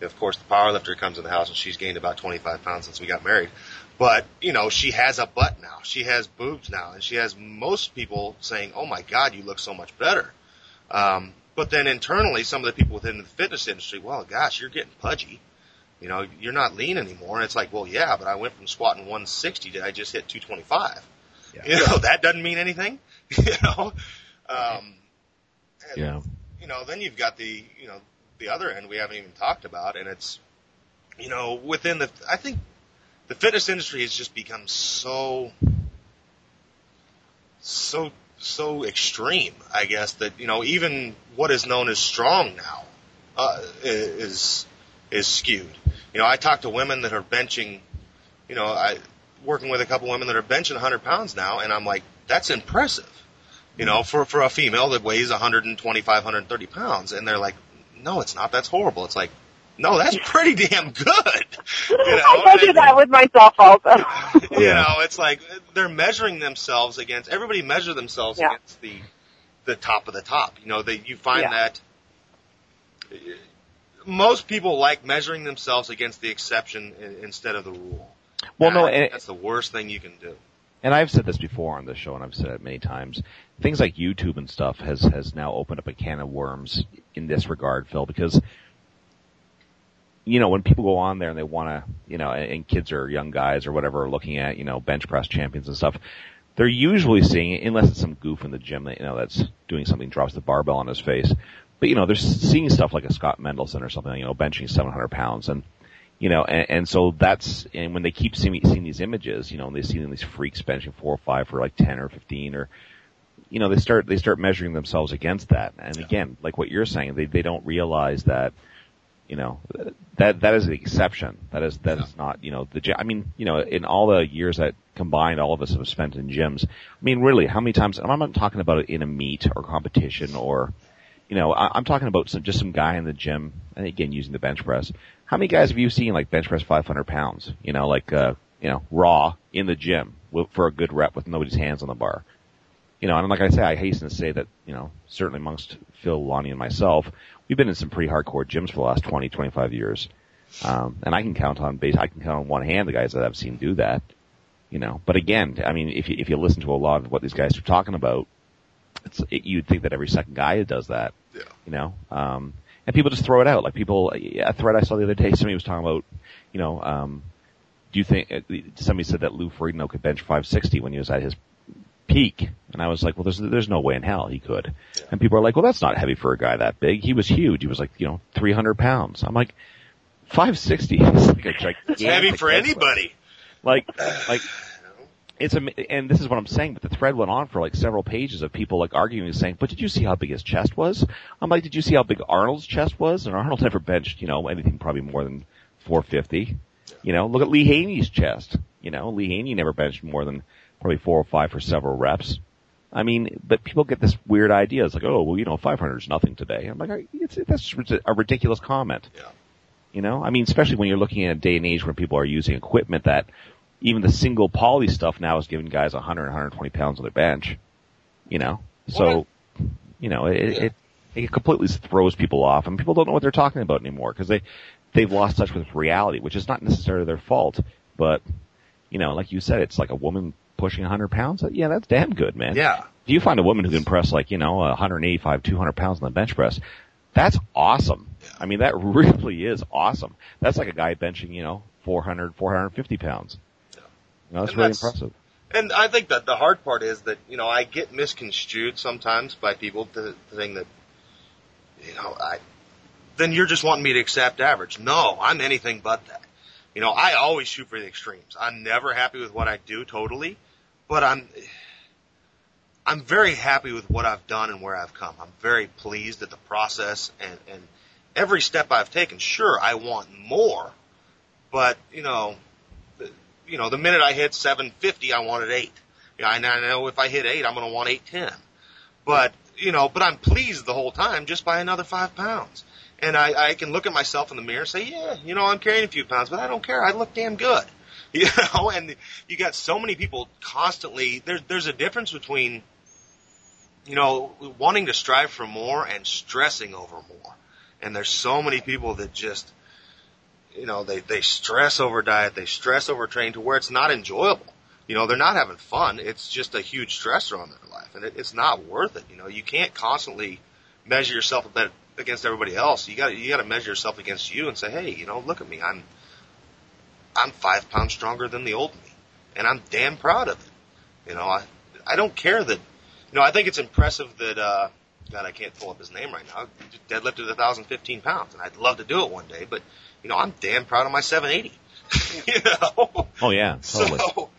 of course, the power lifter comes in the house and she's gained about 25 pounds since we got married. But, you know, she has a butt now. She has boobs now. And she has most people saying, oh my God, you look so much better. Um, but then internally, some of the people within the fitness industry, well, gosh, you're getting pudgy. You know, you're not lean anymore. And it's like, well, yeah, but I went from squatting 160 to I just hit 225. You know, that doesn't mean anything. you know, um, and, Yeah. you know, then you've got the, you know, the other end we haven't even talked about, and it's, you know, within the, I think the fitness industry has just become so, so, so extreme, I guess, that, you know, even what is known as strong now, uh, is, is skewed. You know, I talk to women that are benching, you know, I, working with a couple women that are benching 100 pounds now, and I'm like, that's impressive. You know, for, for a female that weighs 125, 130 pounds, and they're like, no, it's not. That's horrible. It's like, no, that's pretty damn good. You know, I do and- that with myself also. you know, it's like they're measuring themselves against everybody measure themselves Yeah. against the the top of the top. You know, that you find Yeah. that most people like measuring themselves against the exception instead of the rule. Well, no, and- that's the worst thing you can do. and I've said this before on the show, and I've said it many times. Things like YouTube and stuff has has now opened up a can of worms in this regard, Phil, because you know when people go on there and they want to, you know, and, and kids or young guys or whatever are looking at, you know, bench press champions and stuff. They're usually seeing, unless it's some goof in the gym that you know that's doing something, drops the barbell on his face. But you know, they're seeing stuff like a Scott Mendelson or something, you know, benching 700 pounds, and you know, and, and so that's, and when they keep seeing, seeing these images, you know, and they see these freaks benching four or five for like 10 or 15 or, you know, they start, they start measuring themselves against that. And again, like what you're saying, they, they don't realize that, you know, that, that is the exception. That is, that is not, you know, the, I mean, you know, in all the years that combined all of us have spent in gyms, I mean, really, how many times, and I'm not talking about it in a meet or competition or, you know, I, I'm talking about some, just some guy in the gym and again using the bench press. How many guys have you seen like bench press 500 pounds? You know, like uh, you know, raw in the gym for a good rep with nobody's hands on the bar. You know, and like I say, I hasten to say that you know, certainly amongst Phil, Lonnie, and myself, we've been in some pretty hardcore gyms for the last 20, 25 years. Um, and I can count on base, I can count on one hand the guys that I've seen do that. You know, but again, I mean, if you, if you listen to a lot of what these guys are talking about, it's, it, you'd think that every second guy does that. Yeah. You know, um, and people just throw it out. Like people, a thread I saw the other day, somebody was talking about, you know, um, do you think, uh, somebody said that Lou Ferrigno could bench 560 when he was at his peak. And I was like, well, there's, there's no way in hell he could. Yeah. And people are like, well, that's not heavy for a guy that big. He was huge. He was like, you know, 300 pounds. I'm like, 560 is like a gigantic. It's heavy for anybody. Like, like, it's a, and this is what I'm saying, but the thread went on for like several pages of people like arguing and saying, but did you see how big his chest was? I'm like, did you see how big Arnold's chest was? And Arnold never benched, you know, anything probably more than 450. You know, look at Lee Haney's chest. You know, Lee Haney never benched more than probably four or five for several reps. I mean, but people get this weird idea. It's like, oh, well, you know, 500 is nothing today. I'm like, it's, that's a ridiculous comment. Yeah. You know, I mean, especially when you're looking at a day and age where people are using equipment that even the single poly stuff now is giving guys 100, 120 pounds on their bench. You know, so, you know, it, yeah. it, it completely throws people off and people don't know what they're talking about anymore because they, they've lost touch with reality, which is not necessarily their fault, but, you know, like you said, it's like a woman pushing 100 pounds. Yeah, that's damn good, man. Yeah. If you find a woman who can press like, you know, 185, 200 pounds on the bench press, that's awesome. Yeah. I mean, that really is awesome. That's like a guy benching, you know, 400, 450 pounds. Know, that's and really that's, impressive. And I think that the hard part is that, you know, I get misconstrued sometimes by people to, to think that, you know, I, then you're just wanting me to accept average. No, I'm anything but that. You know, I always shoot for the extremes. I'm never happy with what I do totally, but I'm, I'm very happy with what I've done and where I've come. I'm very pleased at the process and, and every step I've taken. Sure, I want more, but you know, you know, the minute I hit 750, I wanted eight. You know, I know if I hit eight, I'm going to want 810. But, you know, but I'm pleased the whole time just by another five pounds. And I, I can look at myself in the mirror and say, yeah, you know, I'm carrying a few pounds, but I don't care. I look damn good. You know, and you got so many people constantly, there's, there's a difference between you know, wanting to strive for more and stressing over more. And there's so many people that just, you know, they, they stress over diet, they stress over training to where it's not enjoyable. You know, they're not having fun. It's just a huge stressor on their life and it, it's not worth it. You know, you can't constantly measure yourself against everybody else. You got you got to measure yourself against you and say, hey, you know, look at me. I'm I'm five pounds stronger than the old me, and I'm damn proud of it. You know, I I don't care that you know, I think it's impressive that, uh, God, I can't pull up his name right now. Deadlifted 1,015 pounds, and I'd love to do it one day, but, you know, I'm damn proud of my 780. you know? Oh, yeah, totally. So,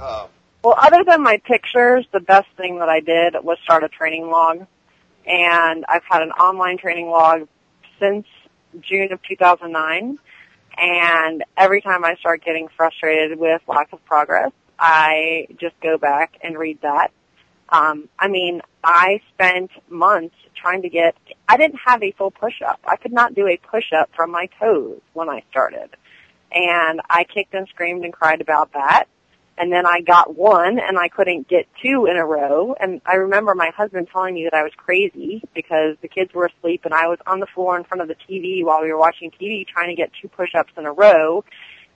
um, well, other than my pictures, the best thing that I did was start a training log. And I've had an online training log since June of 2009. And every time I start getting frustrated with lack of progress, I just go back and read that um, I mean, I spent months trying to get, I didn't have a full push-up. I could not do a push-up from my toes when I started. And I kicked and screamed and cried about that. And then I got one and I couldn't get two in a row. And I remember my husband telling me that I was crazy because the kids were asleep and I was on the floor in front of the TV while we were watching TV trying to get two push-ups in a row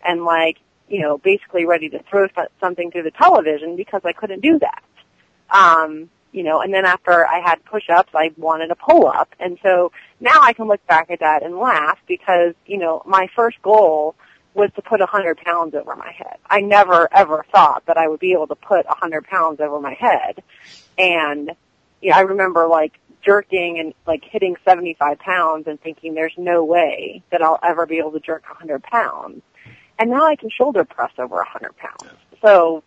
and like, you know, basically ready to throw something through the television because I couldn't do that. Um, you know, and then after I had push-ups, I wanted a pull-up. And so now I can look back at that and laugh because, you know, my first goal was to put a hundred pounds over my head. I never ever thought that I would be able to put a hundred pounds over my head. And, yeah, I remember like jerking and like hitting 75 pounds and thinking there's no way that I'll ever be able to jerk a hundred pounds. And now I can shoulder press over a hundred pounds. So,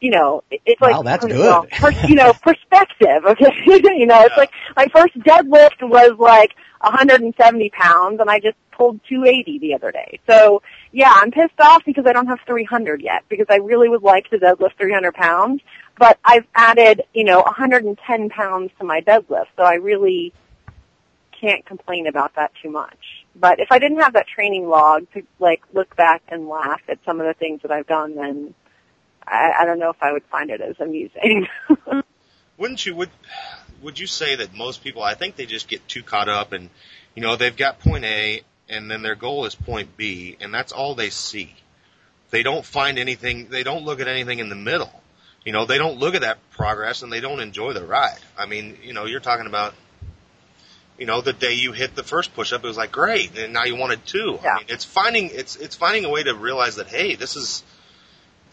you know, it's like, wow, that's good. per, you know, perspective. Okay, you know, it's like my first deadlift was like 170 pounds, and I just pulled 280 the other day. So yeah, I'm pissed off because I don't have 300 yet because I really would like to deadlift 300 pounds, but I've added, you know, 110 pounds to my deadlift, so I really can't complain about that too much. But if I didn't have that training log to like look back and laugh at some of the things that I've done, then I, I don't know if I would find it as amusing. Wouldn't you? Would Would you say that most people? I think they just get too caught up, and you know they've got point A, and then their goal is point B, and that's all they see. They don't find anything. They don't look at anything in the middle. You know, they don't look at that progress, and they don't enjoy the ride. I mean, you know, you're talking about you know, the day you hit the first push up, it was like great, and now you wanted two. Yeah. I mean, it's finding it's it's finding a way to realize that hey, this is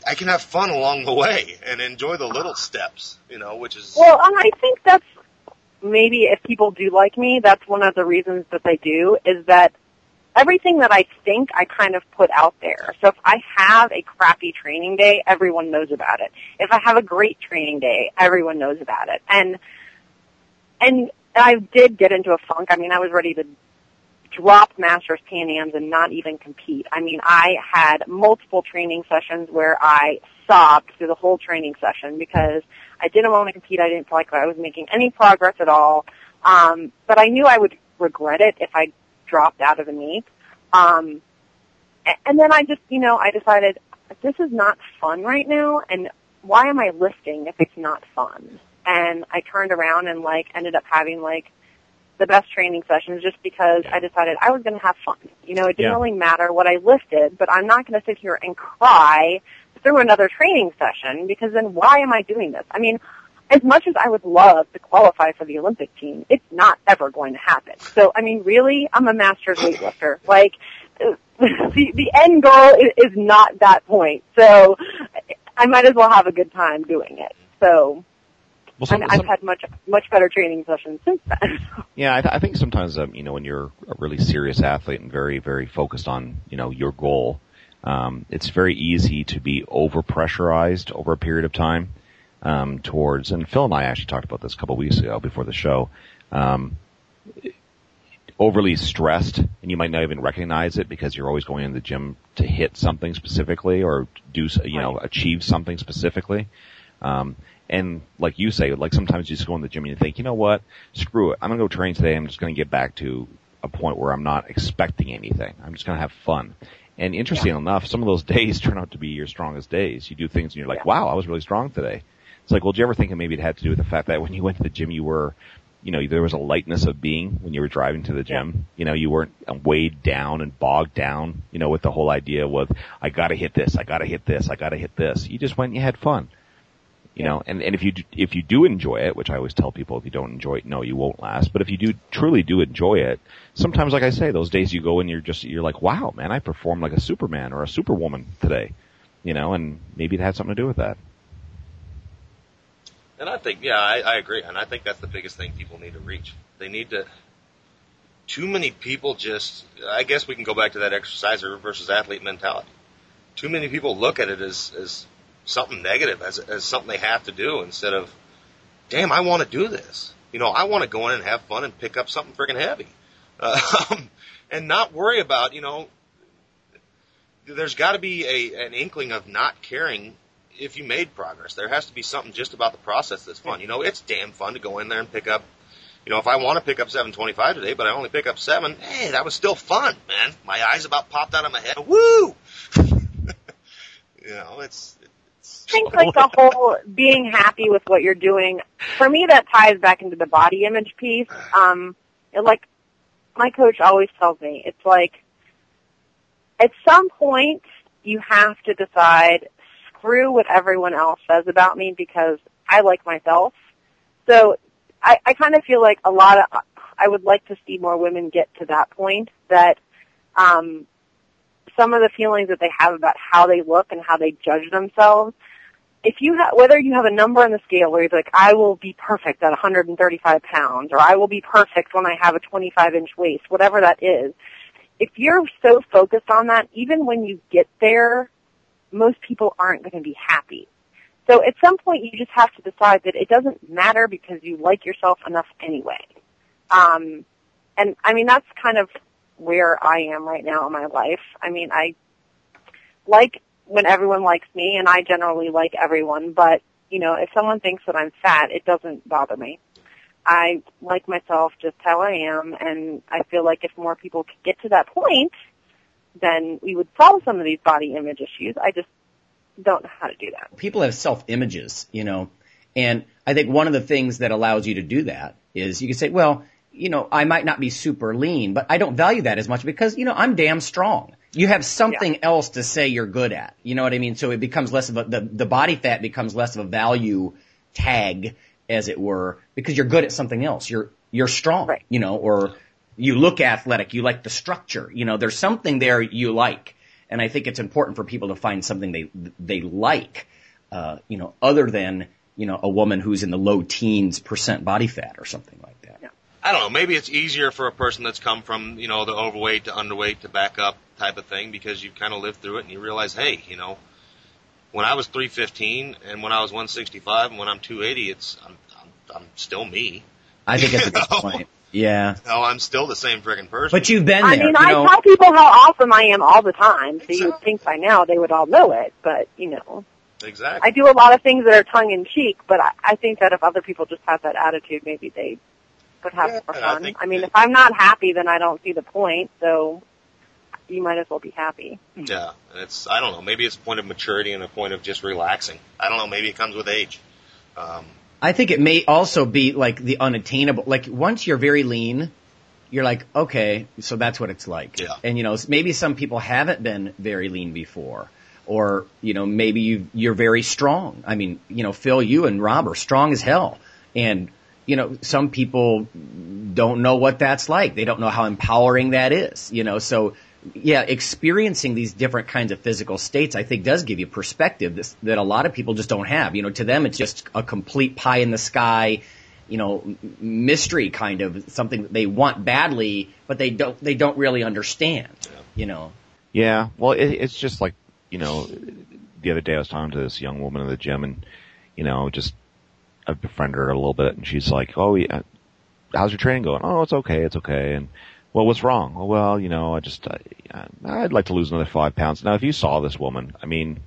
I can have fun along the way and enjoy the little steps, you know, which is well, and I think that's maybe if people do like me, that's one of the reasons that they do is that everything that I think I kind of put out there. So if I have a crappy training day, everyone knows about it. If I have a great training day, everyone knows about it. And and I did get into a funk. I mean, I was ready to drop Masters Pan Ams and not even compete. I mean, I had multiple training sessions where I sobbed through the whole training session because I didn't want to compete. I didn't feel like I was making any progress at all. Um, but I knew I would regret it if I dropped out of the meet. Um, and then I just, you know, I decided this is not fun right now, and why am I lifting if it's not fun? And I turned around and like ended up having like the best training sessions just because I decided I was going to have fun. You know, it didn't Yeah. really matter what I lifted, but I'm not going to sit here and cry through another training session because then why am I doing this? I mean, as much as I would love to qualify for the Olympic team, it's not ever going to happen. So, I mean, really, I'm a master's weightlifter. Like, the, the end goal is, is not that point. So, I might as well have a good time doing it. So, Well, some, and I've some- had much, much better training sessions since then. Yeah, I, th- I think sometimes, um, you know, when you're a really serious athlete and very, very focused on, you know, your goal, um, it's very easy to be over pressurized over a period of time, um, towards, and Phil and I actually talked about this a couple weeks ago before the show, um, overly stressed and you might not even recognize it because you're always going in the gym to hit something specifically or do, you know, achieve something specifically. Um, and like you say, like sometimes you just go in the gym and you think, you know what, screw it. I'm gonna go train today. I'm just gonna get back to a point where I'm not expecting anything. I'm just gonna have fun. And interesting enough, some of those days turn out to be your strongest days. You do things and you're like, wow, I was really strong today. It's like, well, did you ever think that maybe it had to do with the fact that when you went to the gym, you were, you know, there was a lightness of being when you were driving to the gym. You know, you weren't weighed down and bogged down, you know, with the whole idea with, I gotta hit this, I gotta hit this, I gotta hit this. You just went and you had fun you know, and, and if you, do, if you do enjoy it, which I always tell people, if you don't enjoy it, no, you won't last. But if you do truly do enjoy it, sometimes, like I say, those days you go and you're just, you're like, wow, man, I performed like a Superman or a Superwoman today, you know, and maybe it had something to do with that. And I think, yeah, I, I agree, and I think that's the biggest thing people need to reach. They need to. Too many people just. I guess we can go back to that exerciser versus athlete mentality. Too many people look at it as as something negative, as as something they have to do, instead of, damn, I want to do this. You know, I want to go in and have fun and pick up something freaking heavy, um, and not worry about. You know, there's got to be a an inkling of not caring if you made progress. There has to be something just about the process that's fun. You know, it's damn fun to go in there and pick up. You know, if I want to pick up 725 today, but I only pick up seven, hey, that was still fun, man. My eyes about popped out of my head. Woo! you know, it's, think like the whole being happy with what you're doing, for me that ties back into the body image piece. Um, it, like my coach always tells me, it's like at some point you have to decide screw what everyone else says about me because I like myself. So I, I kind of feel like a lot of I would like to see more women get to that point that um, some of the feelings that they have about how they look and how they judge themselves if you have, whether you have a number on the scale where you're like, I will be perfect at 135 pounds, or I will be perfect when I have a 25 inch waist, whatever that is, if you're so focused on that, even when you get there, most people aren't going to be happy. So at some point you just have to decide that it doesn't matter because you like yourself enough anyway. Um, and I mean, that's kind of where I am right now in my life. I mean, I like when everyone likes me and I generally like everyone, but you know, if someone thinks that I'm fat, it doesn't bother me. I like myself just how I am, and I feel like if more people could get to that point, then we would solve some of these body image issues. I just don't know how to do that. People have self images, you know, and I think one of the things that allows you to do that is you can say, well, you know, I might not be super lean, but I don't value that as much because, you know, I'm damn strong. You have something yeah. else to say you're good at. You know what I mean? So it becomes less of a, the, the body fat becomes less of a value tag, as it were, because you're good at something else. You're, you're strong, right. you know, or you look athletic, you like the structure, you know, there's something there you like. And I think it's important for people to find something they, they like, uh, you know, other than, you know, a woman who's in the low teens percent body fat or something like that. Yeah. I don't know. Maybe it's easier for a person that's come from, you know, the overweight to underweight to back up type of thing because you've kind of lived through it and you realize, hey, you know, when I was 315 and when I was 165 and when I'm 280, it's, I'm, I'm, I'm still me. I think that's a good point. Yeah. No, I'm still the same freaking person. But you've been there. I mean, you I know. tell people how awesome I am all the time, so you would think by now they would all know it, but, you know. Exactly. I do a lot of things that are tongue in cheek, but I, I think that if other people just had that attitude, maybe they would have Yeah, more I fun. think I mean, that- if I'm not happy, then I don't see the point, so you might as well be happy. Yeah, and it's I don't know. Maybe it's a point of maturity and a point of just relaxing. I don't know. Maybe it comes with age. Um, I think it may also be like the unattainable. Like once you're very lean, you're like, okay, so that's what it's like. Yeah. And you know, maybe some people haven't been very lean before. Or, you know, maybe you, you're very strong. I mean, you know, Phil, you and Rob are strong as hell. And, you know, some people don't know what that's like. They don't know how empowering that is, you know, so yeah, experiencing these different kinds of physical states, I think does give you perspective that, that a lot of people just don't have. You know, to them, it's just a complete pie in the sky, you know, mystery kind of something that they want badly, but they don't, they don't really understand, you know. Yeah, well, it, it's just like, you know, the other day I was talking to this young woman in the gym and, you know, just, I befriended her a little bit and she's like, oh, yeah, how's your training going? Oh, it's okay, it's okay. And, well, what's wrong? Oh, well, you know, I just, I, I'd like to lose another five pounds. Now, if you saw this woman, I mean,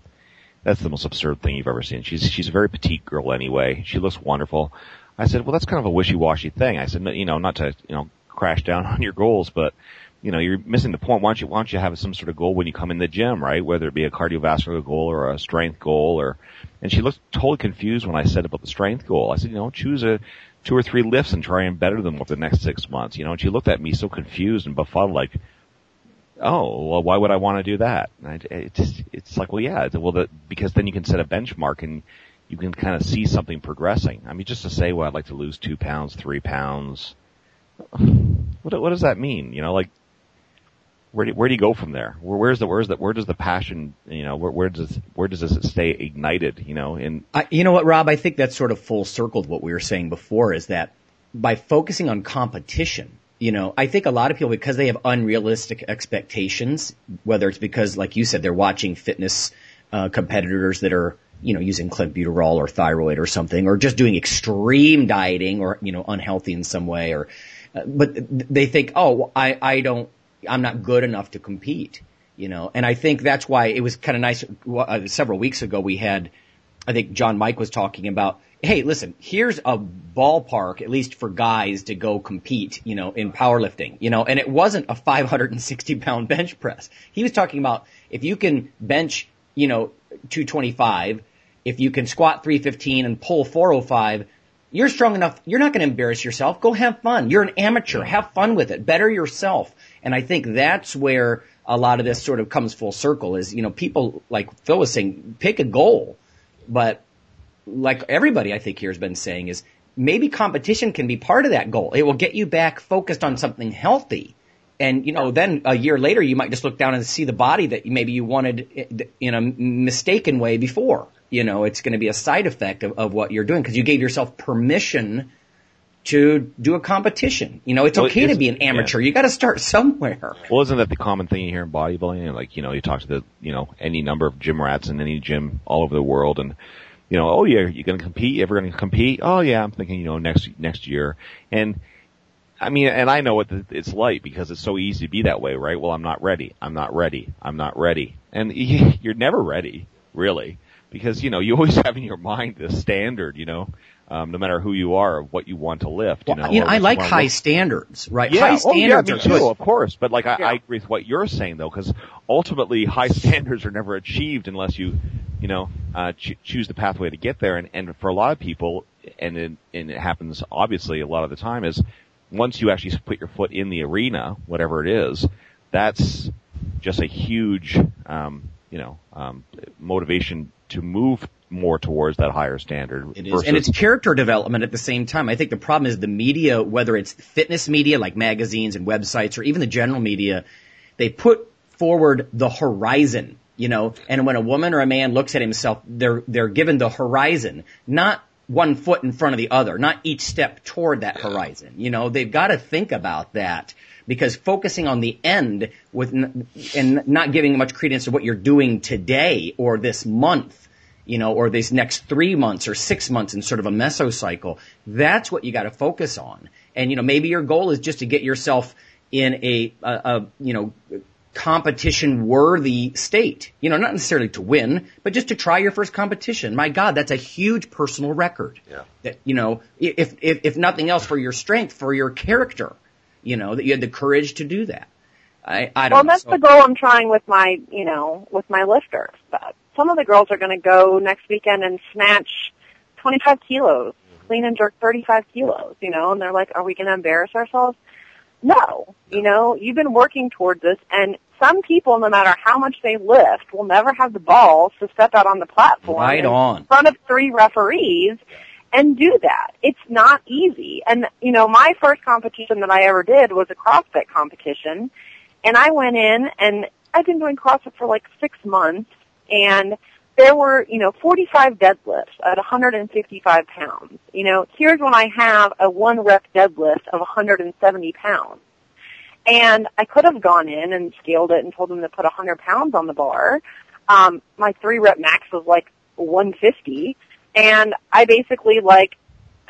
that's the most absurd thing you've ever seen. She's, she's a very petite girl anyway. She looks wonderful. I said, well, that's kind of a wishy-washy thing. I said, you know, not to, you know, crash down on your goals, but, you know, you're missing the point. Why don't you, why don't you have some sort of goal when you come in the gym, right? Whether it be a cardiovascular goal or a strength goal or, and she looked totally confused when I said about the strength goal. I said, you know, choose a, two or three lifts and try and better them over the next six months, you know, and she looked at me so confused and befuddled like, oh, well, why would I want to do that? It's, it's like, well, yeah, well, the, because then you can set a benchmark and you can kind of see something progressing. I mean, just to say, well, I'd like to lose two pounds, three pounds. What, what does that mean? You know, like, where do, where do you go from there? Where, where's the, where's the, where does the passion, you know, where, where does, where does it stay ignited, you know, in, I, you know what, Rob? I think that's sort of full circled what we were saying before is that by focusing on competition, you know, I think a lot of people, because they have unrealistic expectations, whether it's because, like you said, they're watching fitness uh, competitors that are, you know, using clenbuterol or thyroid or something, or just doing extreme dieting or, you know, unhealthy in some way, or, uh, but they think, oh, I, I don't, I'm not good enough to compete, you know, and I think that's why it was kind of nice. Uh, several weeks ago, we had, I think John Mike was talking about, hey, listen, here's a ballpark, at least for guys to go compete, you know, in powerlifting, you know, and it wasn't a 560 pound bench press. He was talking about if you can bench, you know, 225, if you can squat 315 and pull 405, you're strong enough. You're not going to embarrass yourself. Go have fun. You're an amateur. Have fun with it. Better yourself. And I think that's where a lot of this sort of comes full circle is, you know, people like Phil was saying, pick a goal, but like everybody I think here has been saying is maybe competition can be part of that goal. It will get you back focused on something healthy. And, you know, then a year later you might just look down and see the body that maybe you wanted in a mistaken way before. You know, it's going to be a side effect of, of what you're doing because you gave yourself permission to do a competition. You know, it's Well, okay to be an amateur. You got to start somewhere. Well, isn't that the common thing you hear in bodybuilding? Like, you know, you talk to the, you know, any number of gym rats in any gym all over the world and, you know, oh yeah, you're going to compete? You ever going to compete? Oh yeah, I'm thinking, you know, next, next year. And, I mean, and I know what it's like because it's so easy to be that way, right? Well, I'm not ready. I'm not ready. I'm not ready. And you're never ready, really. Because, you know, you always have in your mind this standard, you know, um, no matter who you are, what you want to lift. You Well, know, you know, I like wanna high lift. standards, right? Yeah, High oh, yeah, standards me too, of course. But like, I, Yeah. I agree with what you're saying though, because ultimately high standards are never achieved unless you, you know, uh, ch- choose the pathway to get there. And, and for a lot of people, and it, and it happens obviously a lot of the time is once you actually put your foot in the arena, whatever it is, that's just a huge, um, you know, um, motivation to move more towards that higher standard. It is. And it's character development at the same time. I think the problem is the media, whether it's fitness media like magazines and websites or even the general media, they put forward the horizon, you know, and when a woman or a man looks at himself, they're, they're given the horizon, not one foot in front of the other, not each step toward that horizon. You know, they've got to think about that because focusing on the end with, n- and not giving much credence to what you're doing today or this month, you know, or these next three months or six months in sort of a mesocycle. That's what you got to focus on. And, you know, maybe your goal is just to get yourself in a, a, a you know, competition worthy state. You know, not necessarily to win, but just to try your first competition. My God, that's a huge personal record. Yeah. That, you know, if, if, if nothing else for your strength, for your character, you know, that you had the courage to do that. I, I don't Well, know. that's So- the goal I'm trying with my, you know, with my lifters. But some of the girls are going to go next weekend and snatch 25 kilos, mm-hmm. clean and jerk 35 kilos, you know, and they're like, are we going to embarrass ourselves? No, you know, you've been working towards this and some people, no matter how much they lift, will never have the balls to step out on the platform Right in on. front of three referees and do that. It's not easy. And, you know, my first competition that I ever did was a CrossFit competition. And I went in and I'd been doing CrossFit for like six months and there were, you know, 45 deadlifts at 155 pounds. You know, here's when I have a one rep deadlift of 170 pounds. And I could have gone in and scaled it and told them to put 100 pounds on the bar. Um, my three rep max was like 150 and I basically like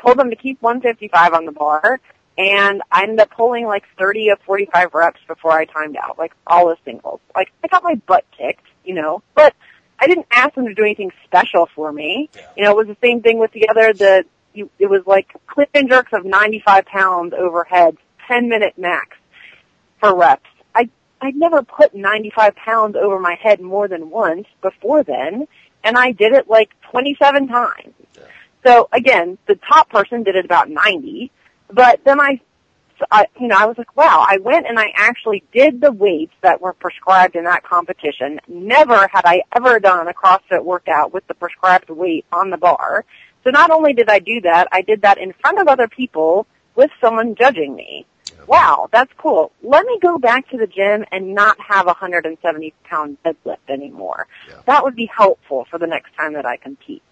told them to keep 155 on the bar and I ended up pulling like 30 of 45 reps before I timed out, like all the singles. Like I got my butt kicked, you know, but I didn't ask them to do anything special for me. You know, it was the same thing with the other, the, you, it was like clean and jerks of 95 pounds overhead, 10 minute max for reps. I, I'd never put 95 pounds over my head more than once before then, and I did it like 27 times. So again, the top person did it about 90, but then I, I, you know, I was like, wow, I went and I actually did the weights that were prescribed in that competition. Never had I ever done a CrossFit workout with the prescribed weight on the bar. So not only did I do that, I did that in front of other people with someone judging me. Wow, that's cool. Let me go back to the gym and not have a 170 pound deadlift anymore. That would be helpful for the next time that I compete.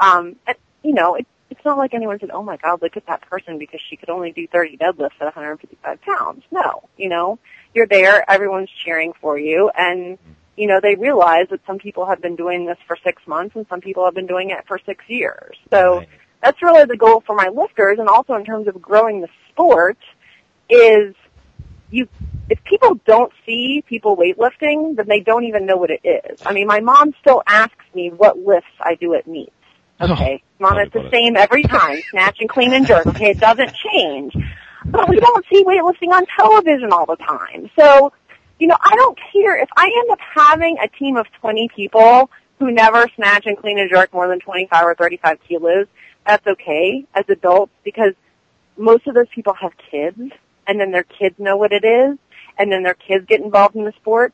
Um, and, you know, it, it's not like anyone said, oh my god, look at that person because she could only do 30 deadlifts at 155 pounds. No, you know, you're there, everyone's cheering for you, and, you know, they realize that some people have been doing this for six months and some people have been doing it for six years. So Right. that's really the goal for my lifters and also in terms of growing the sport is you if people don't see people weightlifting, then they don't even know what it is. I mean, my mom still asks me what lifts I do at meets. Okay, mom, it's the same every time, snatch and clean and jerk. Okay, it doesn't change. But we don't see weightlifting on television all the time. So, you know, I don't care if I end up having a team of 20 people who never snatch and clean and jerk more than 25 or 35 kilos. That's okay as adults because most of those people have kids and then their kids know what it is and then their kids get involved in the sport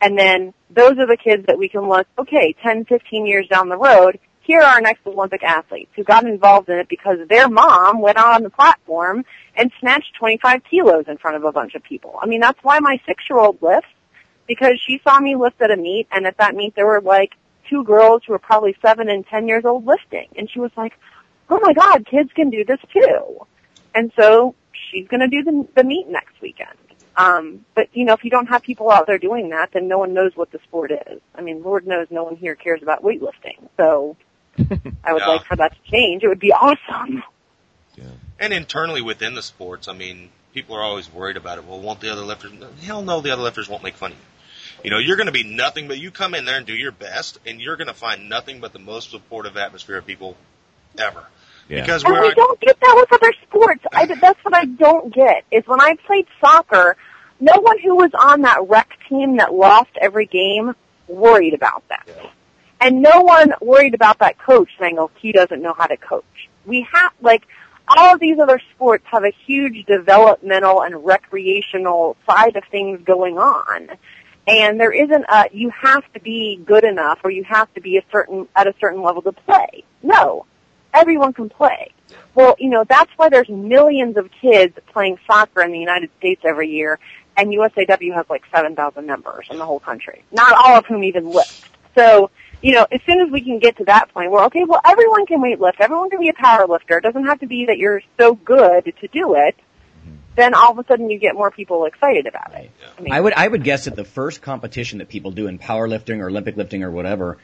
and then those are the kids that we can look, okay, 10, 15 years down the road, here are our next Olympic athletes who got involved in it because their mom went on the platform and snatched 25 kilos in front of a bunch of people. I mean, that's why my six-year-old lifts because she saw me lift at a meet and at that meet there were like two girls who were probably seven and ten years old lifting and she was like, oh my god, kids can do this too. And so she's to do the, the meet next weekend. Um, but you know, if you don't have people out there doing that, then no one knows what the sport is. I mean, Lord knows no one here cares about weightlifting. So I would Yeah. like for that to change. It would be awesome. Yeah. And internally within the sports, I mean, people are always worried about it. Well, won't the other lifters? Hell no, the other lifters won't make fun of you. You know, you're going to be nothing but you come in there and do your best, and you're going to find nothing but the most supportive atmosphere of people ever. Yeah. Because And we're I don't get that with other sports. I, that's what I don't get, is when I played soccer, no one who was on that rec team that lost every game worried about that. And no one worried about that coach saying, oh, he doesn't know how to coach. We have, like, all of these other sports have a huge developmental and recreational side of things going on. And there isn't a, you have to be good enough or you have to be a certain, at a certain level to play. No. Everyone can play. Well, you know, that's why there's millions of kids playing soccer in the United States every year, and USAW has like 7,000 members in the whole country. Not all of whom even lift. So, you know, as soon as we can get to that point where, okay, well, everyone can weight lift, everyone can be a power lifter, it doesn't have to be that you're so good to do it, then all of a sudden you get more people excited about it. I mean, I would I would guess that the first competition that people do in powerlifting or Olympic lifting or whatever,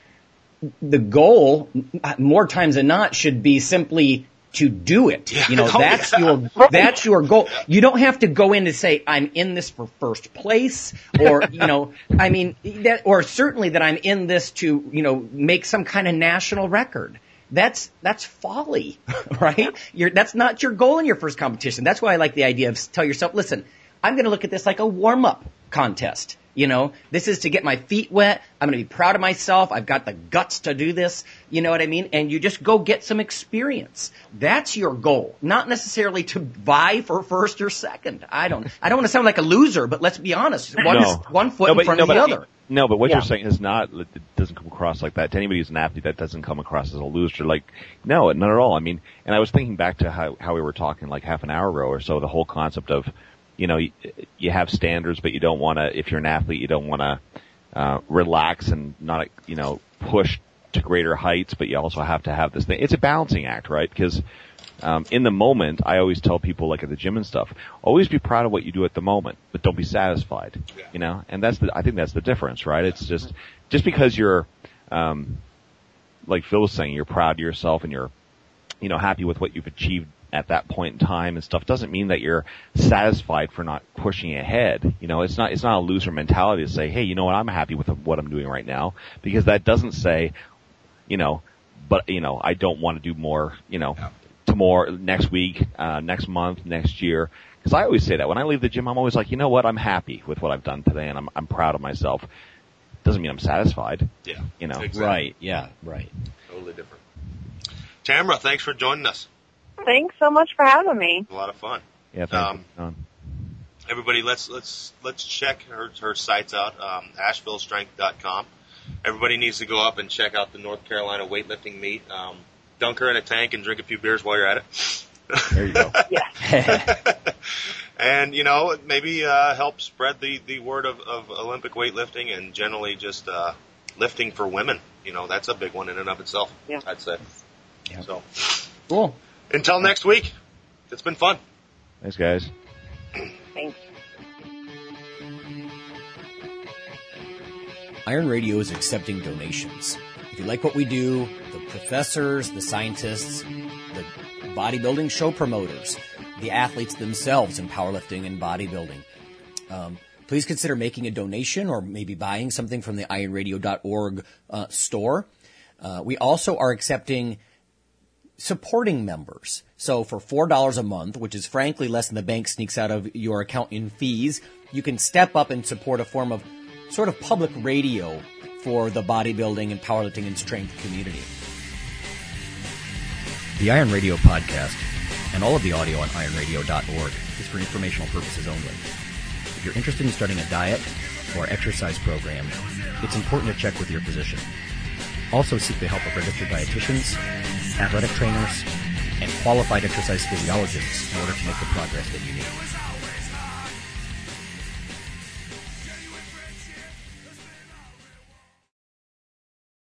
the goal more times than not should be simply to do it. Yeah. You know, Oh, that's yeah. your that's your goal. You don't have to go in to say I'm in this for first place or you know, I mean that or certainly that I'm in this to, you know, make some kind of national record. That's that's folly, right? You're, that's not your goal in your first competition. That's why I like the idea of tell yourself, listen, I'm going to look at this like a warm up contest. You know, this is to get my feet wet. I'm going to be proud of myself. I've got the guts to do this. You know what I mean? And you just go get some experience. That's your goal, not necessarily to vie for first or second. I don't, I don't want to sound like a loser, but let's be honest. One, No. one foot No, in front no, of the but- other. No, but what Yeah. you're saying is not, it doesn't come across like that. To anybody who's an athlete, that doesn't come across as a loser. Like, no, not at all. I mean, and I was thinking back to how, how we were talking like half an hour ago or so, the whole concept of, you know, you, you have standards, but you don't want to, if you're an athlete, you don't want to, uh, relax and not, you know, push to greater heights, but you also have to have this thing. It's a balancing act, right? Because, um, in the moment, I always tell people, like at the gym and stuff, always be proud of what you do at the moment, but don't be satisfied. Yeah. You know, and that's the, I think that's the difference, right? It's just, just because you're, um, like Phil was saying, you're proud of yourself and you're, you know, happy with what you've achieved at that point in time and stuff doesn't mean that you're satisfied for not pushing ahead. You know, it's not, it's not a loser mentality to say, hey, you know what, I'm happy with what I'm doing right now, because that doesn't say, you know, but, you know, I don't want to do more, you know, tomorrow, next week, uh, next month, next year. Cause I always say that when I leave the gym, I'm always like, you know what, I'm happy with what I've done today and I'm, I'm proud of myself. Doesn't mean I'm satisfied, Yeah. you know. Exactly. Right. Yeah. Right. Totally different. Tamara, thanks for joining us. Thanks so much for having me. A lot of fun. Yeah, thank Um, Everybody, let's let's let's check her her sites out. Um, AshevilleStrength.com. Everybody needs to go up and check out the North Carolina weightlifting meet. Um, dunk her in a tank and drink a few beers while you're at it. There you go. Yes. and you know maybe uh, help spread the the word of, of Olympic weightlifting and generally just uh, lifting for women. You know that's a big one in and of itself. Yeah. I'd say. Yeah. So Cool. Until next week, it's been fun. Thanks, guys. Thanks. Iron Radio is accepting donations. If you like what we do, the professors, the scientists, the bodybuilding show promoters, the athletes themselves in powerlifting and bodybuilding, um, please consider making a donation or maybe buying something from the ironradio.org uh, store. Uh, we also are accepting supporting members. So for $4 a month, which is frankly less than the bank sneaks out of your account in fees, you can step up and support a form of sort of public radio for the bodybuilding and powerlifting and strength community. The Iron Radio podcast and all of the audio on ironradio.org is for informational purposes only. If you're interested in starting a diet or exercise program, it's important to check with your physician. Also seek the help of registered dietitians, athletic trainers, and qualified exercise physiologists in order to make the progress that you need.